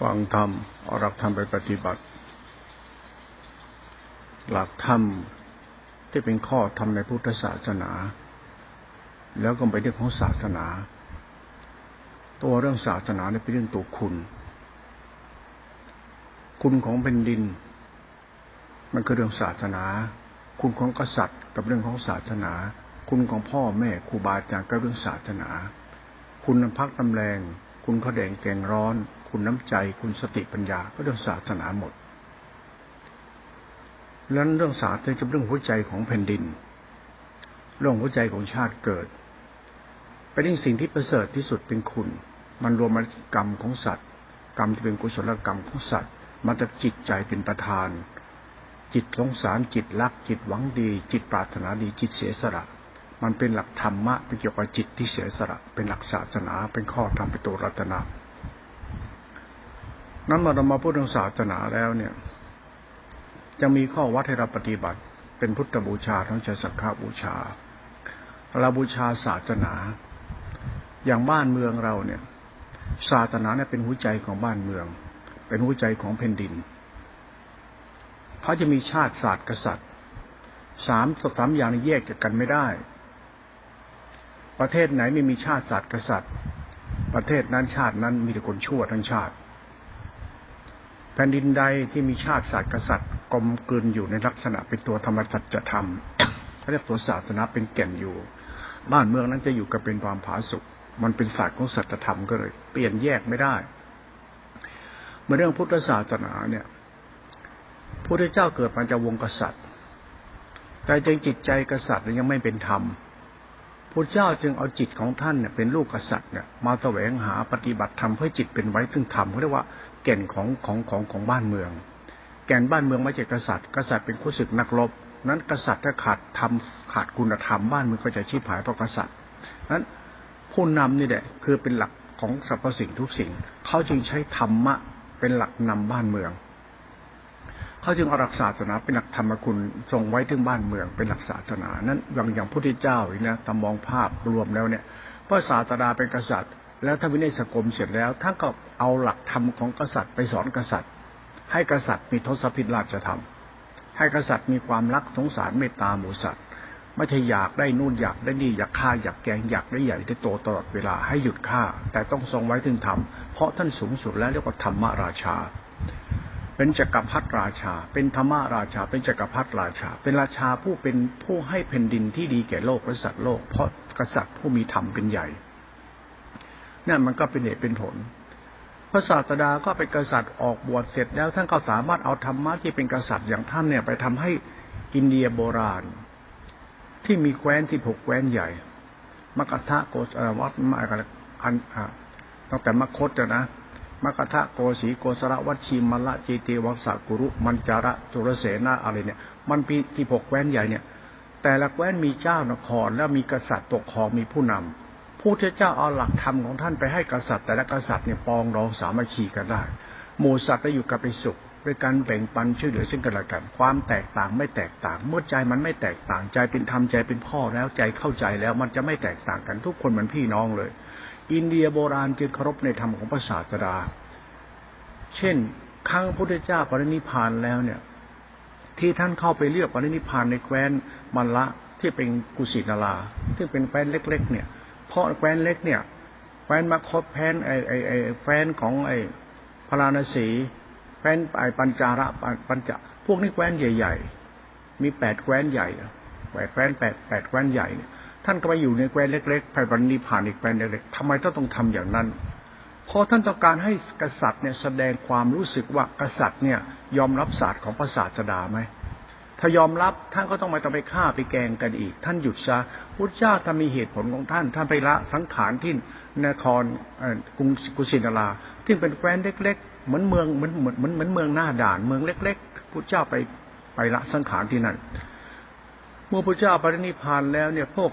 ฟังธรรมเอาหลักธรรมไปปฏิบัติ หลักธรรมที่เป็นข้อธรรมในพุทธศาสนา แล้วก็ไปเรื่องของศาสนา ตัวเรื่องศาสนาเนี่ยเป็นเรื่องตัวคุณ คุณของแผ่นดิน มันคือเรื่องศาสนา คุณของกษัตริย์กับเรื่องของศาสนา คุณของพ่อแม่ครูบาอาจารย์ก็เรื่องศาสนา คุณน้ำพักน้ำแรง คุณข้าแดงแกงร้อน คุณน้ำใจ คุณสติปัญญา ก็เรื่องศาสนาหมด แล้วเรื่องศาสตร์จะเป็นเรื่องหัวใจของแผ่นดิน เรื่องหัวใจของชาติเกิด เป็นเรื่องสิ่งที่ประเสริฐที่สุดเป็นคุณ มันรวมมกรรมของสัตว์ กรรมที่เป็นกุศลกรรมของสัตว์ มันจะจิตใจเป็นประธาน จิตสงสารจิตรัก จิตหวังดี จิตปรารถนาดีจิตเสียสละ มันเป็นหลักธรรมะเป็นเกี่ยวกับจิตที่เสียสละ เป็นหลักศาสนา เป็นข้อธรรมเป็นตัวรัตนะนั้นเมาเรามาพูดเรื่องศาสนาแล้วเนี่ย จะมีข้อวัดให้เราปฏิบัติ เป็นพุทธบูชาทั้งใจสักขาบูชาเราบูชาศาสนา อย่างบ้านเมืองเราเนี่ย ศาสนาเนี่ยเป็นหัวใจของบ้านเมือง เป็นหัวใจของแผ่นดินเขาจะมีชาติศาสตร์กษัตริย์สามสามอย่างนี้แยกจากกันไม่ได้ ประเทศไหนไม่มีชาติศาสตร์กษัตริย์ ประเทศนั้นชาตินั้นมีแต่คนชั่วทั้งชาติ แผ่นดินใดที่มีชาติศาสตร์กษัตริย์กลมกลืนอยู่ในลักษณะเป็นตัวธรรมจัจธรรมเขาเรียกตัวศาสนาเป็นแก่นอยู่ บ้านเมืองนั้นจะอยู่กับเป็นความผาสุกมันเป็นศาสตร์ของสัจธรรมก็เลย เปลี่ยนแยกไม่ได้เมื่อเรื่องพุทธศาสนาเนี่ยพระเจ้าเกิดมาจากวงกษัตริย์ แต่จริงจิตใจกษัตริย์ยังไม่เป็นธรรม พระเจ้าจึงเอาจิตของท่านเนี่ยเป็นลูกกษัตริย์เนี่ยมาแสวงหาปฏิบัติธรรมเพื่อจิตเป็นไว้ซึ่งธรรมเขาเรียกว่าแก่นของของของของบ้านเมือง แก่นบ้านเมืองไม่ใช่กษัตริย์ กษัตริย์เป็นคู่ศึกนักรบนั้นกษัตริย์ถ้าขาดทำขาดคุณธรรมบ้านเมืองก็จะชีพหายเพราะกษัตริย์นั้นผู้นำนี่แหละคือเป็นหลักของสรรพสิ่งทุกสิ่ง เขาจึงใช้ธรรมะเป็นหลักนำบ้านเมือง เขาจึงเอาหลักศาสนาเป็นหลักธรรมคุณทรงไว้ถึงบ้านเมืองเป็นหลักศาสนา นั้นอย่างอย่างพระพุทธเจ้าอีกนะตามองภาพรวมแล้วเนี่ยพระศาสดาเป็นกษัตริย์ แล้วถ้าวินัยสกมเสร็จแล้วท่านก็เอาหลักธรรมของกษัตริย์ไปสอนกษัตริย์ ให้กษัตริย์มีทศพิธราชธรรม ให้กษัตริย์มีความรักสงสารเมตตาหมูสัตว์ไม่ใช่อยากได้นู่นอยากได้นี่อยากฆ่าอยากแกงอยากได้ใหญ่ได้โตตลอดเวลาให้หยุดฆ่า แต่ต้องทรงไว้ถึงธรรมเพราะท่านสูงสุดแล้วเรียกว่าธรรมราชา เป็นจักรพรรดิราชา เป็นธรรมราชา เป็นจักรพรรดิราชา เป็นราชาผู้เป็นผู้ให้แผ่นดินที่ดีแก่โลกและสัตว์โลก เพราะกษัตริย์ผู้มีธรรมเป็นใหญ่นั่นมันก็เป็นเหตุเป็นผลพระศาสดาก็เป็นกษัตริย์ออกบวชเสร็จแล้วท่านก็สามารถเอาธรรมะที่เป็นกษัตริย์อย่างท่านเนี่ยไปทำให้อินเดียโบราณ ที่มีแคว้นที่หกแคว้นใหญ่ มกทะโกสวัตมาอันตั้งแต่มคตนะ มกทะโกสีโกสระวัชีมละจีเตวัสกุรุมันจาระจุรเสนาอะไรเนี่ย มันปีที่หกแว้นใหญ่เนี่ย แต่ละแว้นมีเจ้านครแล้วมีกษัตริย์ปกครองมีผู้นำผู้เจ้าเอาหลักธรรมของท่านไปให้กษัตริย์แต่ละกษัตริย์เนี่ยปองรองสามัคคีกันได้หมู่สัตว์ได้อยู่กับไปสุขด้วยการแบ่งปันช่วยเหลือซึ่งกันและกัน ความแตกต่างไม่แตกต่าง เมื่อใจมันไม่แตกต่างใจเป็นธรรมใจเป็นพ่อแล้วใจเข้าใจแล้วมันจะไม่แตกต่างกันทุกคนมือนพี่น้องเลย อินเดียโบราณจึงเคารพในธรรมของพระศาสดา เช่น ครั้งพระพุทธเจ้าปรินิพานแล้วเนี่ย ที่ท่านเข้าไปเลือกปรินิพานในแคว้นมันละที่เป็นกุสินาราที่เป็นแคว้นเล็ก ๆ เนี่ย เพราะแคว้นเล็กเนี่ย แคว้นมคตแพนไอไอไอแคว้นของไอพราณสีแคว้นไอปัญจาระปัญจพวกนี้แคว้นใหญ่ ๆ มีแปดแคว้นใหญ่แปดแคว้นแปดแปดแคว้นใหญ่เนี่ย ท่านก็ไปอยู่ในแคว้นเล็กๆไปปรินิพานอีกแคว้นเล็กๆทำไมต้องต้องทำอย่างนั้น เพราะท่านต้องการให้กษัตริย์เนี่ยแสดงความรู้สึกว่ากษัตริย์เนี่ยยอมรับศาสตร์ของพระศาสดาไหมถ้ายอมรับท่านก็ต้องไม่ต้องไปฆ่าไปแกงกันอีก ท่านหยุดซะพุทธเจ้าถ้ามีเหตุผลของท่าน ท่านไปละสังขารที่นครกรุงกุสินาราที่เป็นแคว้นเล็ก ๆ เหมือนเมืองเหมือนเหมือนเหมือนเมืองหน้าด่านเมืองเล็ก ๆ พุทธเจ้าไปไปละสังขารที่นั่น เมื่อพระเจ้าปรินิพานแล้วเนี่ยพวก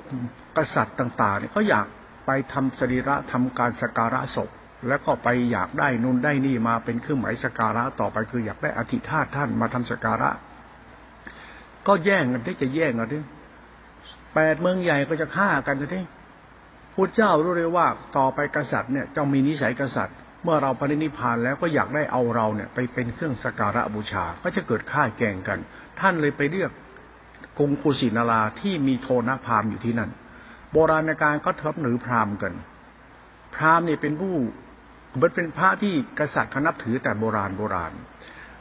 กษัตริย์ต่าง ๆ เนี่ยเขาอยากไปทำสรีระทำการสการะศพ แล้วก็ไปอยากได้นุนได้นี่มาเป็นเครื่องหมายสการะต่อไปคืออยากได้อธิธาตท่านมาทำสการะ ก็แย่งกันที่จะแย่งกันที่แปดเมืองใหญ่ก็จะฆ่ากันที่พุทธเจ้ารู้เลยว่าต่อไปกษัตริย์เนี่ยจะมีนิสัยกษัตริย์ เมื่อเราปรินิพานแล้วก็อยากได้เอาเราเนี่ย ไปเป็นเครื่องสการะบูชาก็จะเกิดฆ่าแก่งกัน ท่านเลยไปเรียก รุงกุสินาราที่มีโทนพามอยู่ที่นั่น โบราณการก็ทับหรือพราหมณ์กัน พราหมณ์เนี่ยเป็นผู้มันเป็นพระที่กษัตริย์เขานับถือแต่โบราณโบราณ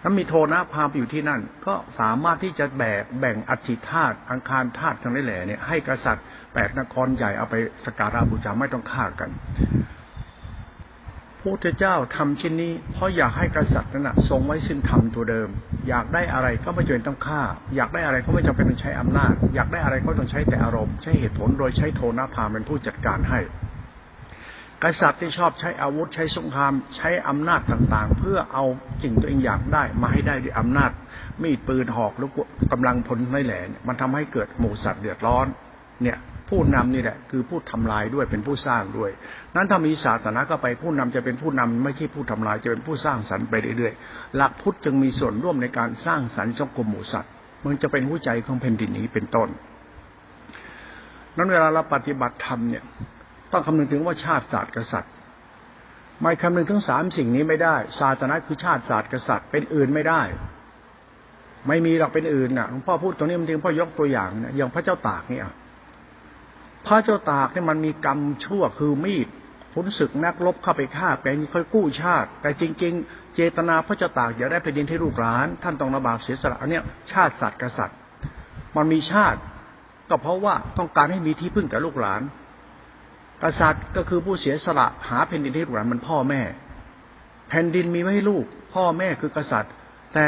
แล้วมีโทนะพามไปอยู่ที่นั่น ก็สามารถที่จะแบ่งแบ่งอธิธาตุอังคารธาตุทั้งหลายแหล่เนี่ยให้กษัตริย์แปดนครใหญ่เอาไปสการะบูชาไม่ต้องฆ่ากัน พุทธเจ้าทำชิ้นนี้ เพราะอยากให้กษัตริย์นั้นนะทรงไว้ซึ่งธรรมตัวเดิม อยากได้อะไรก็ไม่จำเป็นต้องฆ่า อยากได้อะไรก็ไม่จำเป็นต้องใช้อำนาจ อยากได้อะไรก็ต้องใช้แต่อารมณ์ ใช้เหตุผลโดยใช้โทนะพามเป็นผู้จัดการให้ กษัตริย์ที่ชอบใช้อาวุธใช้สงครามใช้อำนาจต่างๆ เพื่อเอาสิ่งตัวเองอยากได้มาให้ได้ด้วยอำนาจ มีดปืนหอกหรือกำลังพลไม่แหลมันทำให้เกิดหมู่สัตว์เดือดร้อน เนี่ย ผู้นำนี่แหละคือผู้ทำลายด้วยเป็นผู้สร้างด้วย นั้นถ้ามีศาสนาก็ไปผู้นำจะเป็นผู้นำไม่ใช่ผู้ทำลายจะเป็นผู้สร้างสรรค์ไปเรื่อยๆ หลักพุทธจึงมีส่วนร่วมในการสร้างสรรค์สังคมหมู่สัตว์มันจะเป็นหัวใจของแผ่นดินนี้เป็นต้น นั้นเวลาเราปฏิบัติธรรมเนี่ยต้องคำนึงถึงว่าชาติศาสตร์กษัตริย์ไม่คำนึงถึงสามสิ่งนี้ไม่ได้ ศาสนาคือชาติศาสตร์กษัตริย์เป็นอื่นไม่ได้ ไม่มีหรอกเป็นอื่นน่ะหลวงพ่อพูดตรงนี้มันจริงพ่อยกตัวอย่างนี่ยอย่างพระเจ้าตากเนี่ย พระเจ้าตากเนี่ยมันมีกรรมชั่วคือมีดพุนศึกนักลบเข้าไปฆ่าแปลงค่อยกู้ชาติ แต่จริง ๆ เจตนาพระเจ้าตากอยากได้แผ่นดินที่ลูกหลาน ท่านต้องระบาดเสียสละอันเนี้ยชาติศาสตร์กษัตริย์ มันมีชาติ ก็เพราะว่าต้องการให้มีที่พึ่งแกับลูกหลาน กษัตริย์ก็คือผู้เสียสละหาแผ่นดินให้ลูกหลานมันพ่อแม่ แผ่นดินมีไว้ให้ลูก พ่อแม่คือกษัตริย์ แต่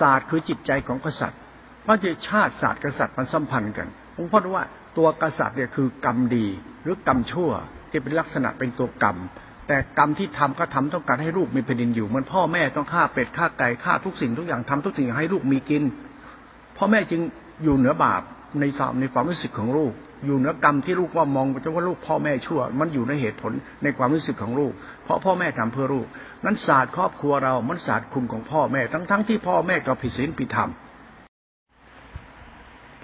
ศาสตร์คือจิตใจของกษัตริย์เพราะจะชาติศาสตร์กษัตริย์มันสัมพันธ์กันผมพูดว่า ตัวกษัตริย์เนี่ยคือกรรมดีหรือกรรมชั่วที่เป็นลักษณะเป็นตัวกรรม แต่กรรมที่ทำก็ทำต้องการให้ลูกมีแผ่นดินอยู่มันพ่อแม่ต้องฆ่าเป็ดฆ่าไก่ฆ่าทุกสิ่งทุกอย่างทำทุกสิ่งให้ลูกมีกินพ่อแม่จึงอยู่เหนือบาปในความในความรู้สึกของลูก อยู่เหนือกรรมที่ลูกว่ามองจะว่าลูกพ่อแม่ชั่ว มันอยู่ในเหตุผลในความรู้สึกของลูก เพราะพ่อแม่ทำเพื่อลูก นั้นศาสตร์ครอบครัวเรา มันศาสตร์คุณของพ่อแม่ทั้งทั้งที่พ่อแม่ก็ผิดศีลผิดธรรม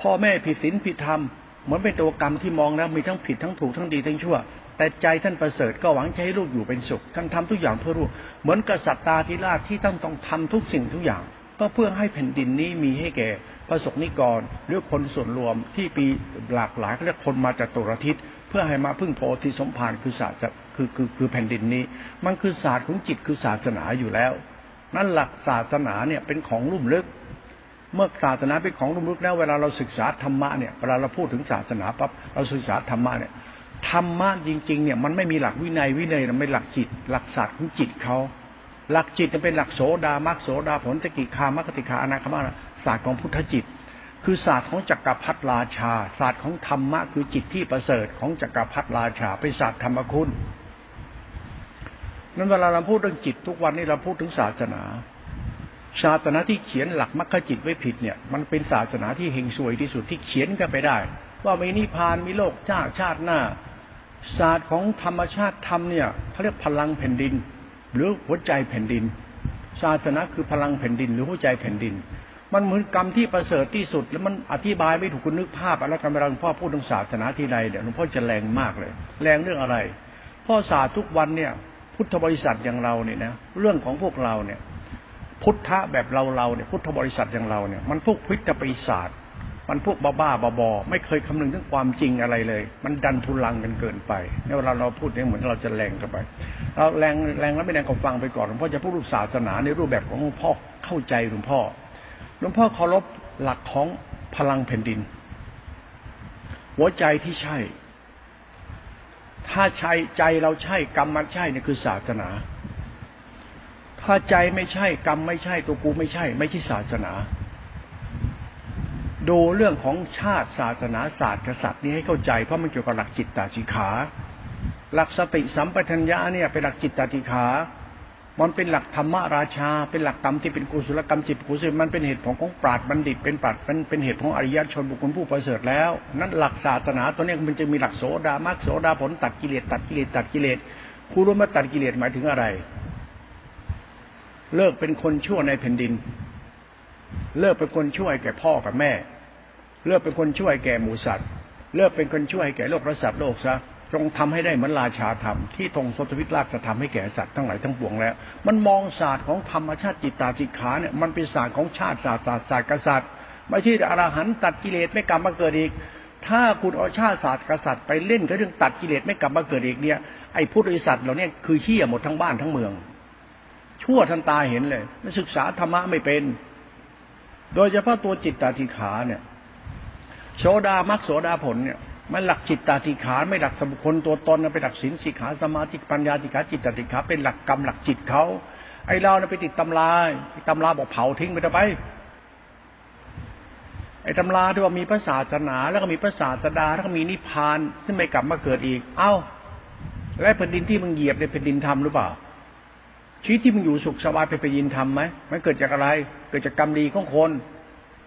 พ่อแม่ผิดศีลผิดธรรม เหมือนเป็นตัวกรรมที่มองแล้วมีทั้งผิดทั้งถูกทั้งดีทั้งชั่ว แต่ใจท่านประเสริฐก็หวังใช้ลูกอยู่เป็นสุขท่านทำทุกอย่างเพื่อลูกเหมือนกษัตริย์ตาธิราชที่ต้องต้องทำทุกสิ่งทุกอย่าง ก็เพื่อให้แผ่นดินนี้มีให้แก่พระสงนิกรหรือคนส่วนรวมที่ปีหลากหลายเรียกคนมาจากตุรทิศเพื่อให้มาพึ่งโพธิสมภารคือศาสตร์คือคือคือแผ่นดินนี้ มันคือศาสตร์ของจิตคือศาสนาอยู่แล้ว นั่นหลักศาสนาเนี่ยเป็นของลุ่มลึก เมื่อศาสนาเป็นของลุ่มลึกแล้วเวลาเราศึกษาธรรมะเนี่ยเวลาเราพูดถึงศาสนาปั๊บเราศึกษาธรรมะเนี่ยธรรมะจริงๆเนี่ยมันไม่มีหลักวินัยวินัยมันเป็นหลักจิต หลักศาสตร์ของจิตเขาหลักจิตจะเป็นหลักโสดามักโสดาผลตะกิคามรรคติคาอนาคามศาสตร์ของพุทธจิต คือศาสตร์ของจักรพรรดิราชา ศาสตร์ของธรรมะคือจิตที่ประเสริฐของจักรพรรดิราชาเป็นศาสตร์ธรรมคุณนั้นเวลาเราพูดเรื่องจิตทุกวันนี้เราพูดถึงศาสนา ศาสนาที่เขียนหลักมรรคจิตไว้ผิดเนี่ย มันเป็นศาสนาที่เฮงซวยที่สุดที่เขียนกันไปได้ ว่ามีนิพพานมีโลกชาติชาติหน้า ศาสตร์ของธรรมชาติธรรมเนี่ยเขาเรียกพลังแผ่นดิน หรือหัวใจแผ่นดิน ศาสนาคือพลังแผ่นดิน หรือหัวใจแผ่นดิน มันเหมือนกรรมที่ประเสริฐที่สุด แล้วมันอธิบายไม่ถูกคุณนึกภาพอะไรกันเวลาหลวงพ่อพูดถึงศาสนาที่ใดเดี๋ยวหลวงพ่อจะแรงมากเลย แรงเรื่องอะไรพ่อศาสตร์ทุกวันเนี่ย พุทธบริษัทอย่างเราเนี่ยนะเรื่องของพวกเราเนี่ย พุทธะแบบเราเราเนี่ยพุทธบริษัทอย่างเราเนี่ยมันพวกพิทยปีศาจมันพวกบ้าบ้าบอไม่เคยคำนึงถึงความจริงอะไรเลย มันดันทุลังกันเกินไปเนี่ยเวลาเราพูดเนี่ยเหมือนเราจะแรงกันไป เราแรงแรงแล้วไม่แรงก็ฟังไปก่อนหลวงพ่อจะพูดรูปศาสนาในรูปแบบของหลวงพ่อเข้าใจหลวงพ่อหลวงพ่อเคารพหลักของพลังแผ่นดิน หัวใจที่ใช่ ถ้าใช่ใจเราใช่กรรมมันใช่เนี่ยคือศาสนา ถ้าใจไม่ใช่กรรมไม่ใช่ตัวกูไม่ใช่ ไม่ใช่ศาสนา ดูเรื่องของชาติศาสนาศาสตร์กษัตริย์นี้ให้เข้าใจเพราะมันเกี่ยวกับหลักจิตตาจิขา หลักสติสัมปชัญญะเนี่ยเป็นหลักจิตตาจิขา มันเป็นหลักธรรมราชา เป็นหลักกรรมที่เป็นกุศลกรรมจิตกุศลมันเป็นเหตุผลของปราดบัณฑิต เป็นปราดเป็นเป็นเหตุของอริยชนบุคคลผู้ประเสริฐแล้ว นั้นหลักศาสนาตัวนี้มันจะมีหลักโสดามักโสดาผลตัดกิเลสตัดกิเลสตัดกิเลสครูรู้มาตัดกิเลสหมายถึงอะไร เลิกเป็นคนชั่วในแผ่นดิน เลิกเป็นคนช่วยแก่พ่อกับแม่ เลิกเป็นคนช่วยแก่หมูสัตว์ เลิกเป็นคนช่วยแก่โลกประสัตว์โลกซะจงทำให้ได้เหมือนราชาธรรมที่ทรงสตวิตราชธรรมให้แก่สัตว์ทั้งหลายทั้งปวงแล้ว มันมองศาสตร์ของธรรมชาติจิตตาจิตขาเนี่ยมันเป็นศาสตร์ของชาติศาสตร์ศาสตร์ศาสตร์กษัตริย์ไม่ใช่อรหันต์ตัดกิเลสไม่กลับมาเกิดอีก ถ้าคุณเอาชาติศาสตร์กษัตริย์ไปเล่นกับเรื่องตัดกิเลสไม่กลับมาเกิดอีกเนี่ยไอ้พุทธิสัตว์เหล่านี้คือเฮี้ยหมดทั้งบ้านทั้งเมือง ชั่วทันตาเห็นเลยไม่ศึกษาธรรมะไม่เป็น โดยเฉพาะตัวจิตตาจิขาเนี่ยโสดามักโสดาผลเนี่ยมันหลักจิตตาติขาไม่หลักสมุคนตัวตนเป็นหลักศีลสิกขาสมาธิปัญญาติขาจิตตาติขาเป็นหลักกรรมหลักจิตเขาไอเราเนี่ยไปติดตำราตำราบอกเผาทิ้งไปไปไอ้ตำราที่ว่ามีพระศาสนาแล้วก็มีพระศาสดาแล้วก็มีนิพพานซึ่งไม่กลับมาเกิดอีก เอ้า และแผ่นดินที่มึงเหยียบในแผ่นดินธรรมหรือเปล่า ชีวิตที่มึงอยู่สุขสบายเป็นแผ่นดินธรรมไหมมันเกิดจากอะไร เกิดจากกรรมดีของคน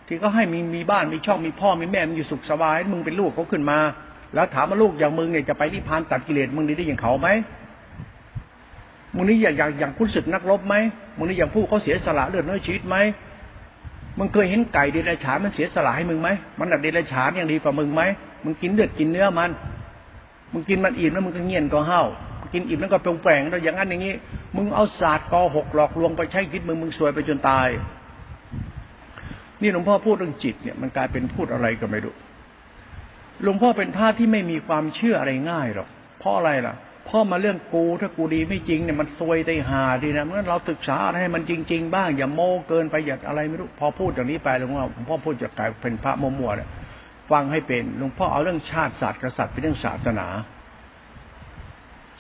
ที่เขาให้มีมีบ้านมีช่องมีพ่อมีแม่มึงอยู่สุขสบายมึงเป็นลูกเขาขึ้นมา แล้วถามว่าลูกอย่างมึงเนี่ยจะไปนิพพานตัดกิเลสมึงดีได้อย่างเขาไหมมึงนี่อย่างอย่างอย่างคุณศึกนักรบไหมมึงนี่อย่างผู้เขาเสียสละเลือดเนื้อชีวิตไหมมึงเคยเห็นไก่เดรัจฉานมันเสียสละให้มึงไหมมันดัดเดรัจฉานอย่างดีกว่ามึงไหมมึงกินเลือดกินเนื้อมัน มึงกินมันอิ่มแล้วมึงก็เงียนก็เห่ากินอิ่มแล้วก็เปลงแปลงแล้วอย่างนั้นอย่างนี้ มึงเอาศาสตร์กอหกหลอกลวงไปใช้คิดมึงมึงสวยไปจนตาย นี่หลวงพ่อพูดเรื่องจิตเนี่ยมันกลายเป็นพูดอะไรก็ไม่รู้หลวงพ่อเป็นพระที่ไม่มีความเชื่ออะไรง่ายหรอกเพราะอะไรล่ะพราะมาเรื่องกูถ้ากูดีไม่จริงเนี่ยมันซวยได้หาดีนะเมื่อเราศึกษาอะไรให้มันจริง ๆ บ้างอย่าโม้เกินไปอย่าอะไรไม่รู้พอพูดอย่างนี้ไปหลวงพ่อหลวงพ่อพูดจะกลายเป็นพระมัวๆเนี่ยฟังให้เป็นหลวงพ่อเอาเรื่องชาติศาสตร์กษัตริย์เป็นเรื่องศาสนา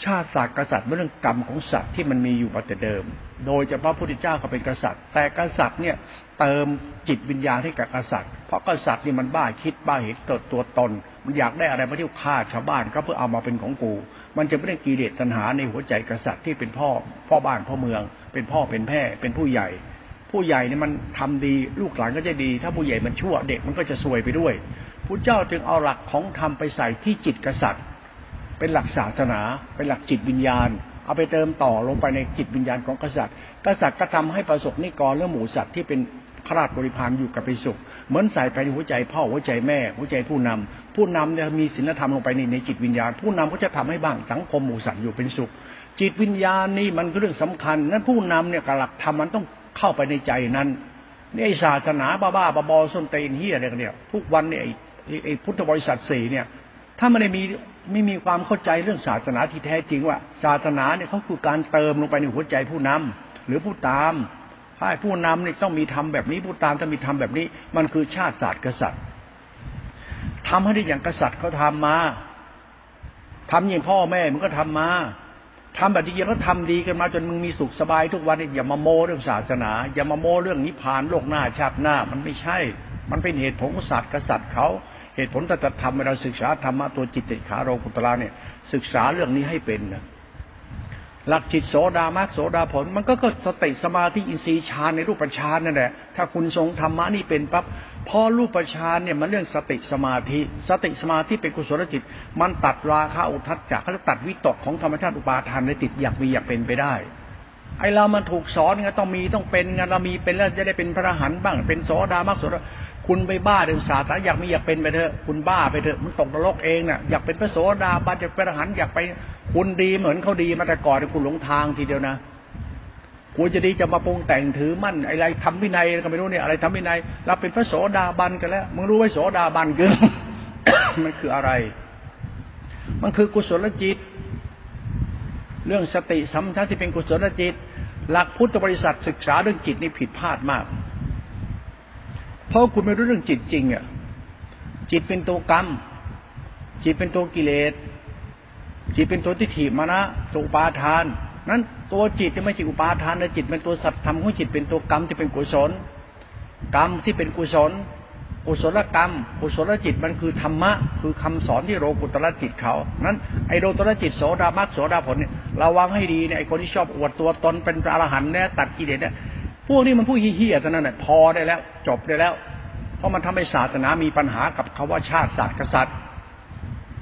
ชาติศาสตร์กษัตริย์เรื่องกรรมของสัตว์ที่มันมีอยู่มาแต่เดิม โดยเฉพาะพระพุทธเจ้าก็เป็นกษัตริย์ แต่กษัตริย์เนี่ยเติมจิตวิญญาณให้กับกษัตริย์ เพราะกษัตริย์นี่มันบ้าคิดบ้าเห็นตัวตัวตน มันอยากได้อะไรมาที่ฆ่าชาวบ้านก็เพื่อเอามาเป็นของกู มันจะไม่ได้กิเลสตัณหาในหัวใจกษัตริย์ที่เป็นพ่อ พ่อบ้านพ่อเมือง เป็นพ่อเป็นแม่เป็นผู้ใหญ่ ผู้ใหญ่เนี่ยมันทำดีลูกหลานก็จะดี ถ้าผู้ใหญ่มันชั่วเด็กมันก็จะซวยไปด้วยพระเจ้าจึงเอาหลักของธรรมไปใส่ที่จิตกษัตริย์ เป็นหลักศาสนา เป็นหลักจิตวิญญาณ เอาไปเติมต่อลงไปในจิตวิญญาณของกษัตริย์ กษัตริย์ก็ทำให้ประสบนิกรและหมูสัตว์ที่เป็นขราชบริพารอยู่กับไปสุข เหมือนใส่ไปในหัวใจพ่อหัวใจแม่ หัวใจผู้นำผู้นำเนี่ยมีศีลธรรมลงไปในในจิตวิญญาณ ผู้นำก็จะทำให้บ้างสังคมหมูสัตว์อยู่เป็นสุข จิตวิญญาณนี่มันเรื่องสำคัญ นั้นผู้นำเนี่ยกับหลักธรรมมันต้องเข้าไปในใจนั้นนี่ไอศาสนาบ้าบ้าบอส้นเตนเฮียอะไรกันเนี่ยทุกวันเนี่ยไอพุทธบริษัทสี่เนี่ย ถ้าไม่ได้มี ไม่มีความเข้าใจเรื่องศาสนาที่แท้จริงว่า ศาสนาเนี่ยเขาคือการเติมลงไปในหัวใจผู้นำหรือผู้ตามถ้าผู้นำเนี่ยต้องมีทำแบบนี้ผู้ตามต้องมีทำแบบนี้ มันคือชาติศาสตร์กษัตริย์ทำให้ได้อย่างกษัตริย์เขาทำมาทำอย่างพ่อแม่มึงก็ทำมาทำแบบดีเขาทำดีกันมาจนมึงมีสุขสบายทุกวันอย่ามาโมเรื่องศาสนา อย่ามาโมเรื่องนิพพานโลกหน้าชาติหน้า มันไม่ใช่ มันเป็นเหตุผลของศาสตร์กษัตริย์เขา เหตุผลแต่จะทำเราศึกษาธรรมะตัวจิตติขาโรกุตระเนี่ย ศึกษาเรื่องนี้ให้เป็นนะหลักจิตโสดามากโสดาผล มันก็ก็สติสมาธิอินทรีย์ฌานในรูปฌานนั่นแหละถ้าคุณทรงธรรมะนี่เป็นปั๊บพอรูปฌานเนี่ยมันเรื่องสติสมาธิ สติสมาธิเป็นกุศลจิต มันตัดราคะอุทัศจักเขาตัดวิตกของธรรมชาติอุปาทานในติดอยากมีอยากเป็นไปได้ไอเรามันถูกสอนไงต้องมีต้องเป็นไงเรามีเป็นแล้วจะได้เป็นพระหันบ้าง เป็นโสดามากโสดา คุณไปบ้าเรื่องศาสนาอยากมีอยากเป็นไปเถอะ คุณบ้าไปเถอะมันตกนรกเองน่ะอยากเป็นพระโสดาบันอยากเป็นอรหันต์อยากไปคุณดีเหมือนเขาดีมาแต่ก่อนคุณหลงทางทีเดียวนะคุณจะดีจะมาปรุงแต่งถือมั่นอะไรทำวินัยก็ไม่รู้เนี่ยอะไรทำวินัยเราเป็นพระโสดาบันกันแล้วมึงรู้ไหมโสดาบันคือมันคืออะไร มันคือกุศลจิต เรื่องสติสัมผัสที่เป็นกุศลจิต หลักพุทธบริษัทศึกษาเรื่องจิตนี่ผิดพลาดมาก เพราะคุณไม่รู้เรื่องจิตจริงอะจิตเป็นตัวกรรม จิตเป็นตัวกิเลส จิตเป็นตัวทิฏฐิมานะตัวอุปาทาน นั้นตัวจิตที่ไม่ใช่อุปาทานนะจิตเป็นตัวสัตว์ธรรมของจิตเป็นตัวกรรมที่เป็นกุศล กรรมที่เป็นกุศลกุศลกรรมกุศลจิตมันคือธรรมะ คือคำสอนที่โรกุตระจิตเขา นั้นไอโรตระจิตโสดามักโสดาผลเนี่ยระวังให้ดีเนี่ยไอคนที่ชอบอวดตัวตนเป็นพระอรหันต์เนี่ยตัดกิเลสเนี่ย พวกนี้มันผู้เฮี้ยๆเท่านั้นแหละพอได้แล้ว จบได้แล้ว เพราะมันทำให้ศาสนามีปัญหากับคาว่าชาติศาสตร์กษัตริย์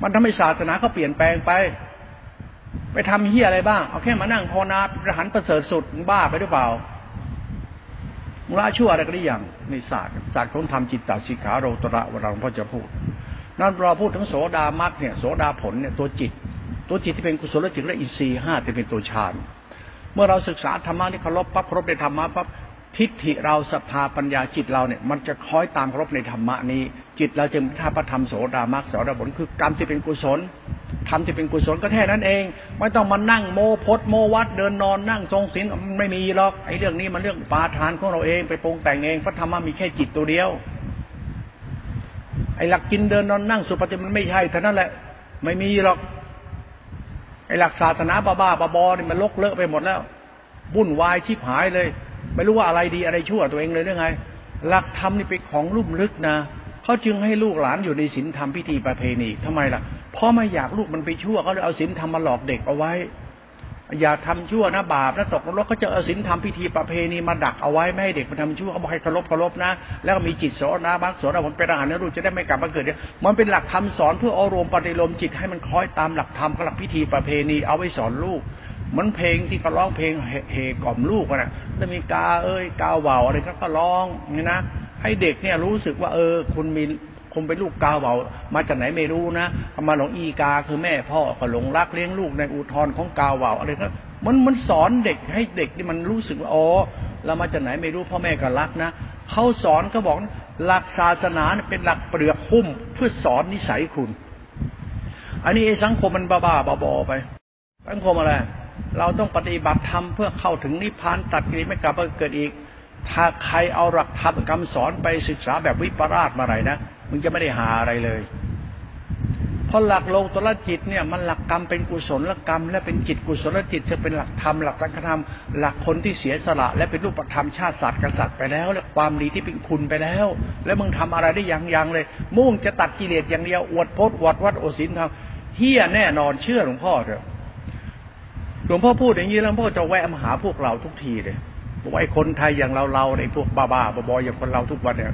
มันทำให้ศาสนาเขาเปลี่ยนแปลงไป ไปทำเฮี้ยอะไรบ้าง เอาแค่มานั่งภาวนาประหันประเสริฐสุดบ้าไปหรือเปล่ามุลาชั่วอะไรก็ได้อย่างในศาสตร์ศาสตร์ของธรรมจิตตสิกขาโรตระวราหลวงพ่อจะพูด นั่นเราพูดถึงโสดามักเนี่ยโสดาผลเนี่ยตัวจิต ตัวจิตที่เป็นกุศลจิตและอินทรีย์ห้าจะเป็นตัวฌาน เมื่อเราศึกษาธรรมะนี่เคารพปั๊บเคารพในธรรมะปั๊บทิฏฐิเราศรัทธาปัญญาจิตเราเนี่ยมันจะคอยตามเคารพในธรรมะนี้ จิตเราจึงท่าพระธรรมโสดามรรคโสดาผลคือกรรมที่เป็นกุศลทำที่เป็นกุศลก็แค่นั้นเอง ไม่ต้องมานั่งโมพดโมวัดเดินนอนนั่งทรงศีลไม่มีหรอกไอ้เรื่องนี้มันเรื่องปาทานของเราเองไปปรุงแต่งเองพระธรรมะมีแค่จิตตัวเดียว ไอ้หลักกินเดินนอนนั่งสุปฏิมันไม่ใช่เท่านั้นแหละ ไม่มีหรอก ไอ้หลักศาสนาบ้าบ้าบอนี่มันลกเลอะไปหมดแล้ววุ่นวายชิบหายเลย ไม่รู้ว่าอะไรดีอะไรชั่วตัวเองเลยหรือไง หลักธรรมนี่เป็นของลุ่มลึกนะเขาจึงให้ลูกหลานอยู่ในศีลธรรมพิธีประเพณีทำไมล่ะเพราะไม่อยากลูกมันไปชั่วเขาเลยเอาศีลธรรมมาหลอกเด็กเอาไว้ อย่าทำชั่วนะบาปนะตกนรกก็จะเอาศีลธรรมพิธีประเพณีมาดักเอาไว้ไม่ให้เด็กมันทำชั่วเขาบอกให้เคารพเคารพนะ แล้วก็มีจิตโสนนะบักโสนะผลเป็นอาหารนะลูกจะได้ไม่กลับมาเกิดเนี่ยมันเป็นหลักธรรมสอนเพื่ออารมณ์ปฏิโลมจิตให้มันคล้อยตามหลักธรรมกับหลักพิธีประเพณีเอาไว้สอนลูกมันเพลงที่เขาร้องเพลงเฮกล่อมลูกนะแล้วมีกาเอ้ยกาเวาอะไรก็ร้องนี่นะให้เด็กเนี่ยรู้สึกว่าเออ คุณมี คงเป็นลูกกาเบามาจากไหนไม่รู้นะมาหลงอีกาคือแม่พ่อก็หลงรักเลี้ยงลูกในอุทธรของกาเบาอะไรก็มันมันสอนเด็กให้เด็กที่มันรู้สึกว่าอ๋อเรามาจากไหนไม่รู้พ่อแม่ก็รักนะเขาสอนก็บอกหลักศาสนาเป็นหลักเปลือกหุ้มเพื่อสอนนิสัยคุณ อันนี้สังคมมันบ้าๆบอๆไป สังคมอะไร เราต้องปฏิบัติธรรมเพื่อเข้าถึงนิพพานตัดกิเลสไม่กลับมาเกิดอีก ถ้าใครเอาหลักธรรมคำสอนไปศึกษาแบบวิปราชมาไรนะ มึงจะไม่ได้หาอะไรเลย เพราะหลักโลตรจิตเนี่ย มันหลักกรรมเป็นกุศลกรรม และเป็นจิตกุศลจิตจะเป็นหลักธรรมหลักสังฆธรรมหลักคนที่เสียสละ และเป็นรูปธรรมชาติศาสตร์กษัตริย์ไปแล้ว และความดีที่เป็นคุณไปแล้ว แล้วมึงทำอะไรได้ยังยังเลย มุ่งจะตัดกิเลสอย่างเดียวอวดพจน์อวดวัดโอสินทำเฮี้ยแน่นอนเชื่อหลวงพ่อเถอะหลวงพ่อพูดอย่างนี้แล้วพ่อจะแวะมาหาพวกเราทุกทีเลยบอกไอ้คนไทยอย่างเราเราในพวกบ้าๆบอๆอย่างคนเราทุกวันเนี่ย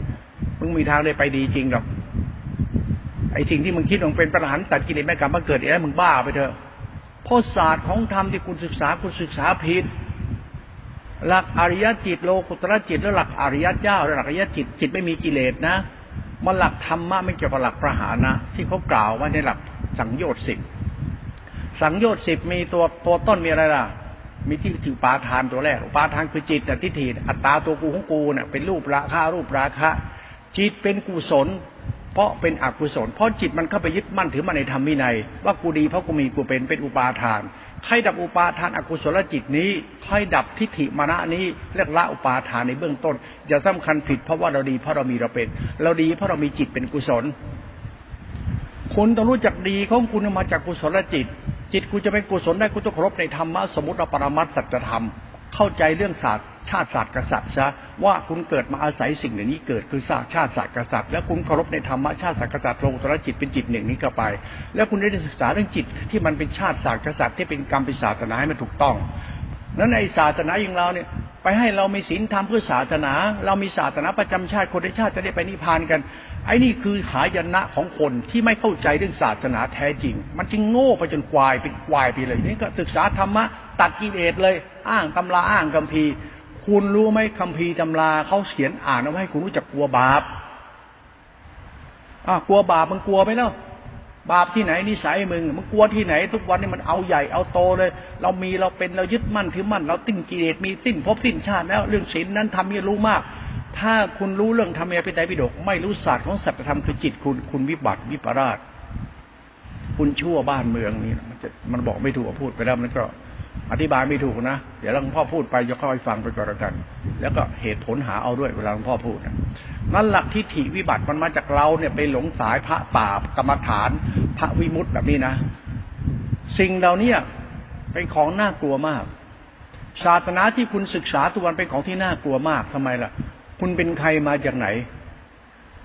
มึงมีทางได้ไปดีจริงหรอกไอ้สิ่งที่มึงคิดมึงเป็นประหารตัดกิเลสแม่กรรมมาเกิดไอ้มึงบ้าไปเถอะเพราะศาสตร์ของธรรมที่คุณศึกษาคุณศึกษาผิดหลักอริยจิตโลกุตระจิตแล้วหลักอริยเจ้าหลักอริยจิตจิตไม่มีกิเลสนะมันหลักธรรมะไม่เกี่ยวกับหลักประหารนะ ที่เขากล่าวว่าในหลักสังโยชน์สิบสังโยชน์สิบมีตัวตัวต้นมีอะไรล่ะ มีที่ถือปาทานตัวแรกปาทานคือจิตแต่ทิฏฐิอัตตาตัวกูของกูเนี่ยเป็นรูปราคารูปราคะ จิตเป็นกุศล เพราะเป็นอกุศล เพราะจิตมันเข้าไปยึดมั่นถือมันในธรรมวินัย ว่ากูดีเพราะกูมีกูเป็นเป็นอุปาทานใครดับอุปาทานอกุศลจิตนี้ใครดับทิฏฐิมานะนี้เรียกละอุปาทานในเบื้องต้น อย่าสำคัญผิดเพราะว่าเราดีเพราะเรามีเราเป็น เราดีเพราะเรามีจิตเป็นกุศล คุณต้องรู้จักดีของคุณมาจากกุศลจิต จิตกูจะเป็นกุศลได้กูต้องเคารพในธรรมะสมุติปรมัตสัจธรรม เข้าใจเรื่องศาสตร์ ชาติศาสตร์กษัตริย์ซะว่าคุณเกิดมาอาศัยสิ่งเหนึ่งนี้เกิดคือศาสตร์ชาติศาสตร์กษัตริย์แล้วคุณเคารพในธรรมะชาติศาสตร์กษัตริย์ลงตรจิตเป็นจิตหนึ่งนี้เข้าไป แล้วคุณได้ศึกษาเรื่องจิตที่มันเป็นชาติศาสตร์กษัตริย์ที่เป็นกรรมเป็นศาสนาให้มันถูกต้องนั้นในศาสนาอย่างเราเนี่ยไปให้เรามีศีลธรรมเพื่อศาสนา เรามีศาสนาประจำชาติคนในชาติจะได้ไปนิพพานกันไอ้นี่คือหายนะของคนที่ไม่เข้าใจเรื่องศาสนาแท้จริง มันจึงโง่ไปจนควายเป็นควายไปเลยนี่ก็ศึกษาธรรมะตัดกิเลสเลย อ้างตำราอ้างคัมภีร์ คุณรู้ไหมคัมภีร์ตำราเขาเขียนอ่านเอาไว้ให้คุณรู้จักกลัวบาปอะกลัวบาปมันกลัวไหมเนาะบาปที่ไหนนิสัยมึงมันกลัวที่ไหน ทุกวันนี้มันเอาใหญ่เอาโตเลย เรามีเราเป็นเรายึดมั่นถือมั่น เราติ้นกิเลสมีติ้นพบติ้นชาติแล้ว เรื่องศีลนั้นทำให้รู้มาก ถ้าคุณรู้เรื่องธรรมะพิไตพิดกไม่รู้ศาสตร์ของสัจธรรมคือจิตคุณคุณวิบัติวิปราชคุณชั่วบ้านเมืองนี่มันจะมันบอกไม่ถูกพูดไปแล้วมันก็ อธิบายไม่ถูกนะ เดี๋ยวหลวงพ่อพูดไปจะค่อยฟังไปก่อนแล้วกัน แล้วก็เหตุผลหาเอาด้วยเวลาหลวงพ่อพูดนั่นหลักทิฏฐิวิบัติมันมาจากเราเนี่ยไปหลงสายพระป่ากรรมฐาน พระวิมุตต์แบบนี้นะ สิ่งเหล่านี้เป็นของน่ากลัวมาก ศาสนาที่คุณศึกษาตัววันเป็นของที่น่ากลัวมากทำไมล่ะ คุณเป็นใครมาจากไหน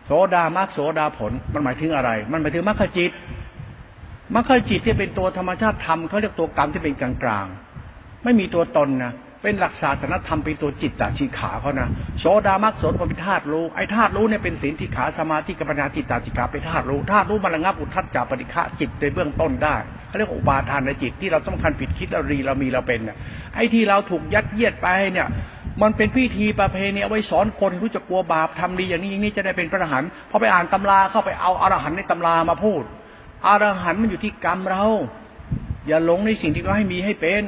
โสดามรรคโสดาผล มันหมายถึงอะไร มันหมายถึงมรรคจิต มรรคจิตที่เป็นตัวธรรมชาติธรรมเขาเรียกตัวกรรมที่เป็นกลางกลางไม่มีตัวตนนะเป็นหลักศาสนธรรมเป็นตัวจิตตาชีขาเขานะโสดามรรคโสดาเป็นธาตุรู้ไอ้ธาตุรู้เนี่ยเป็นศีลที่ขาสมาธิกัปญญาจิตตาจิขาเป็นธาตุรู้ธาตุรู้มันระงับอุทัศจาปฏิฆะจิตในเบื้องต้นได้เขาเรียกอุปาทานในจิตที่เราต้องคันผิดคิดเรารีเรามีเราเป็นเนี่ยไอ้ที่เราถูกยัดเยียดไปเนี่ยมันเป็นพิธีประเพณีเอาไว้สอนคนรู้จักกลัวบาปทำดีอย่างนี้อย่างนี้จะได้เป็นพระอรหันต์พอไปอ่านตำราเข้าไปเอาอรหันต์ในตำรามาพูด อรหันต์มันอยู่ที่กรรมเรา อย่าหลงในสิ่งที่เขาให้มีให้เป็น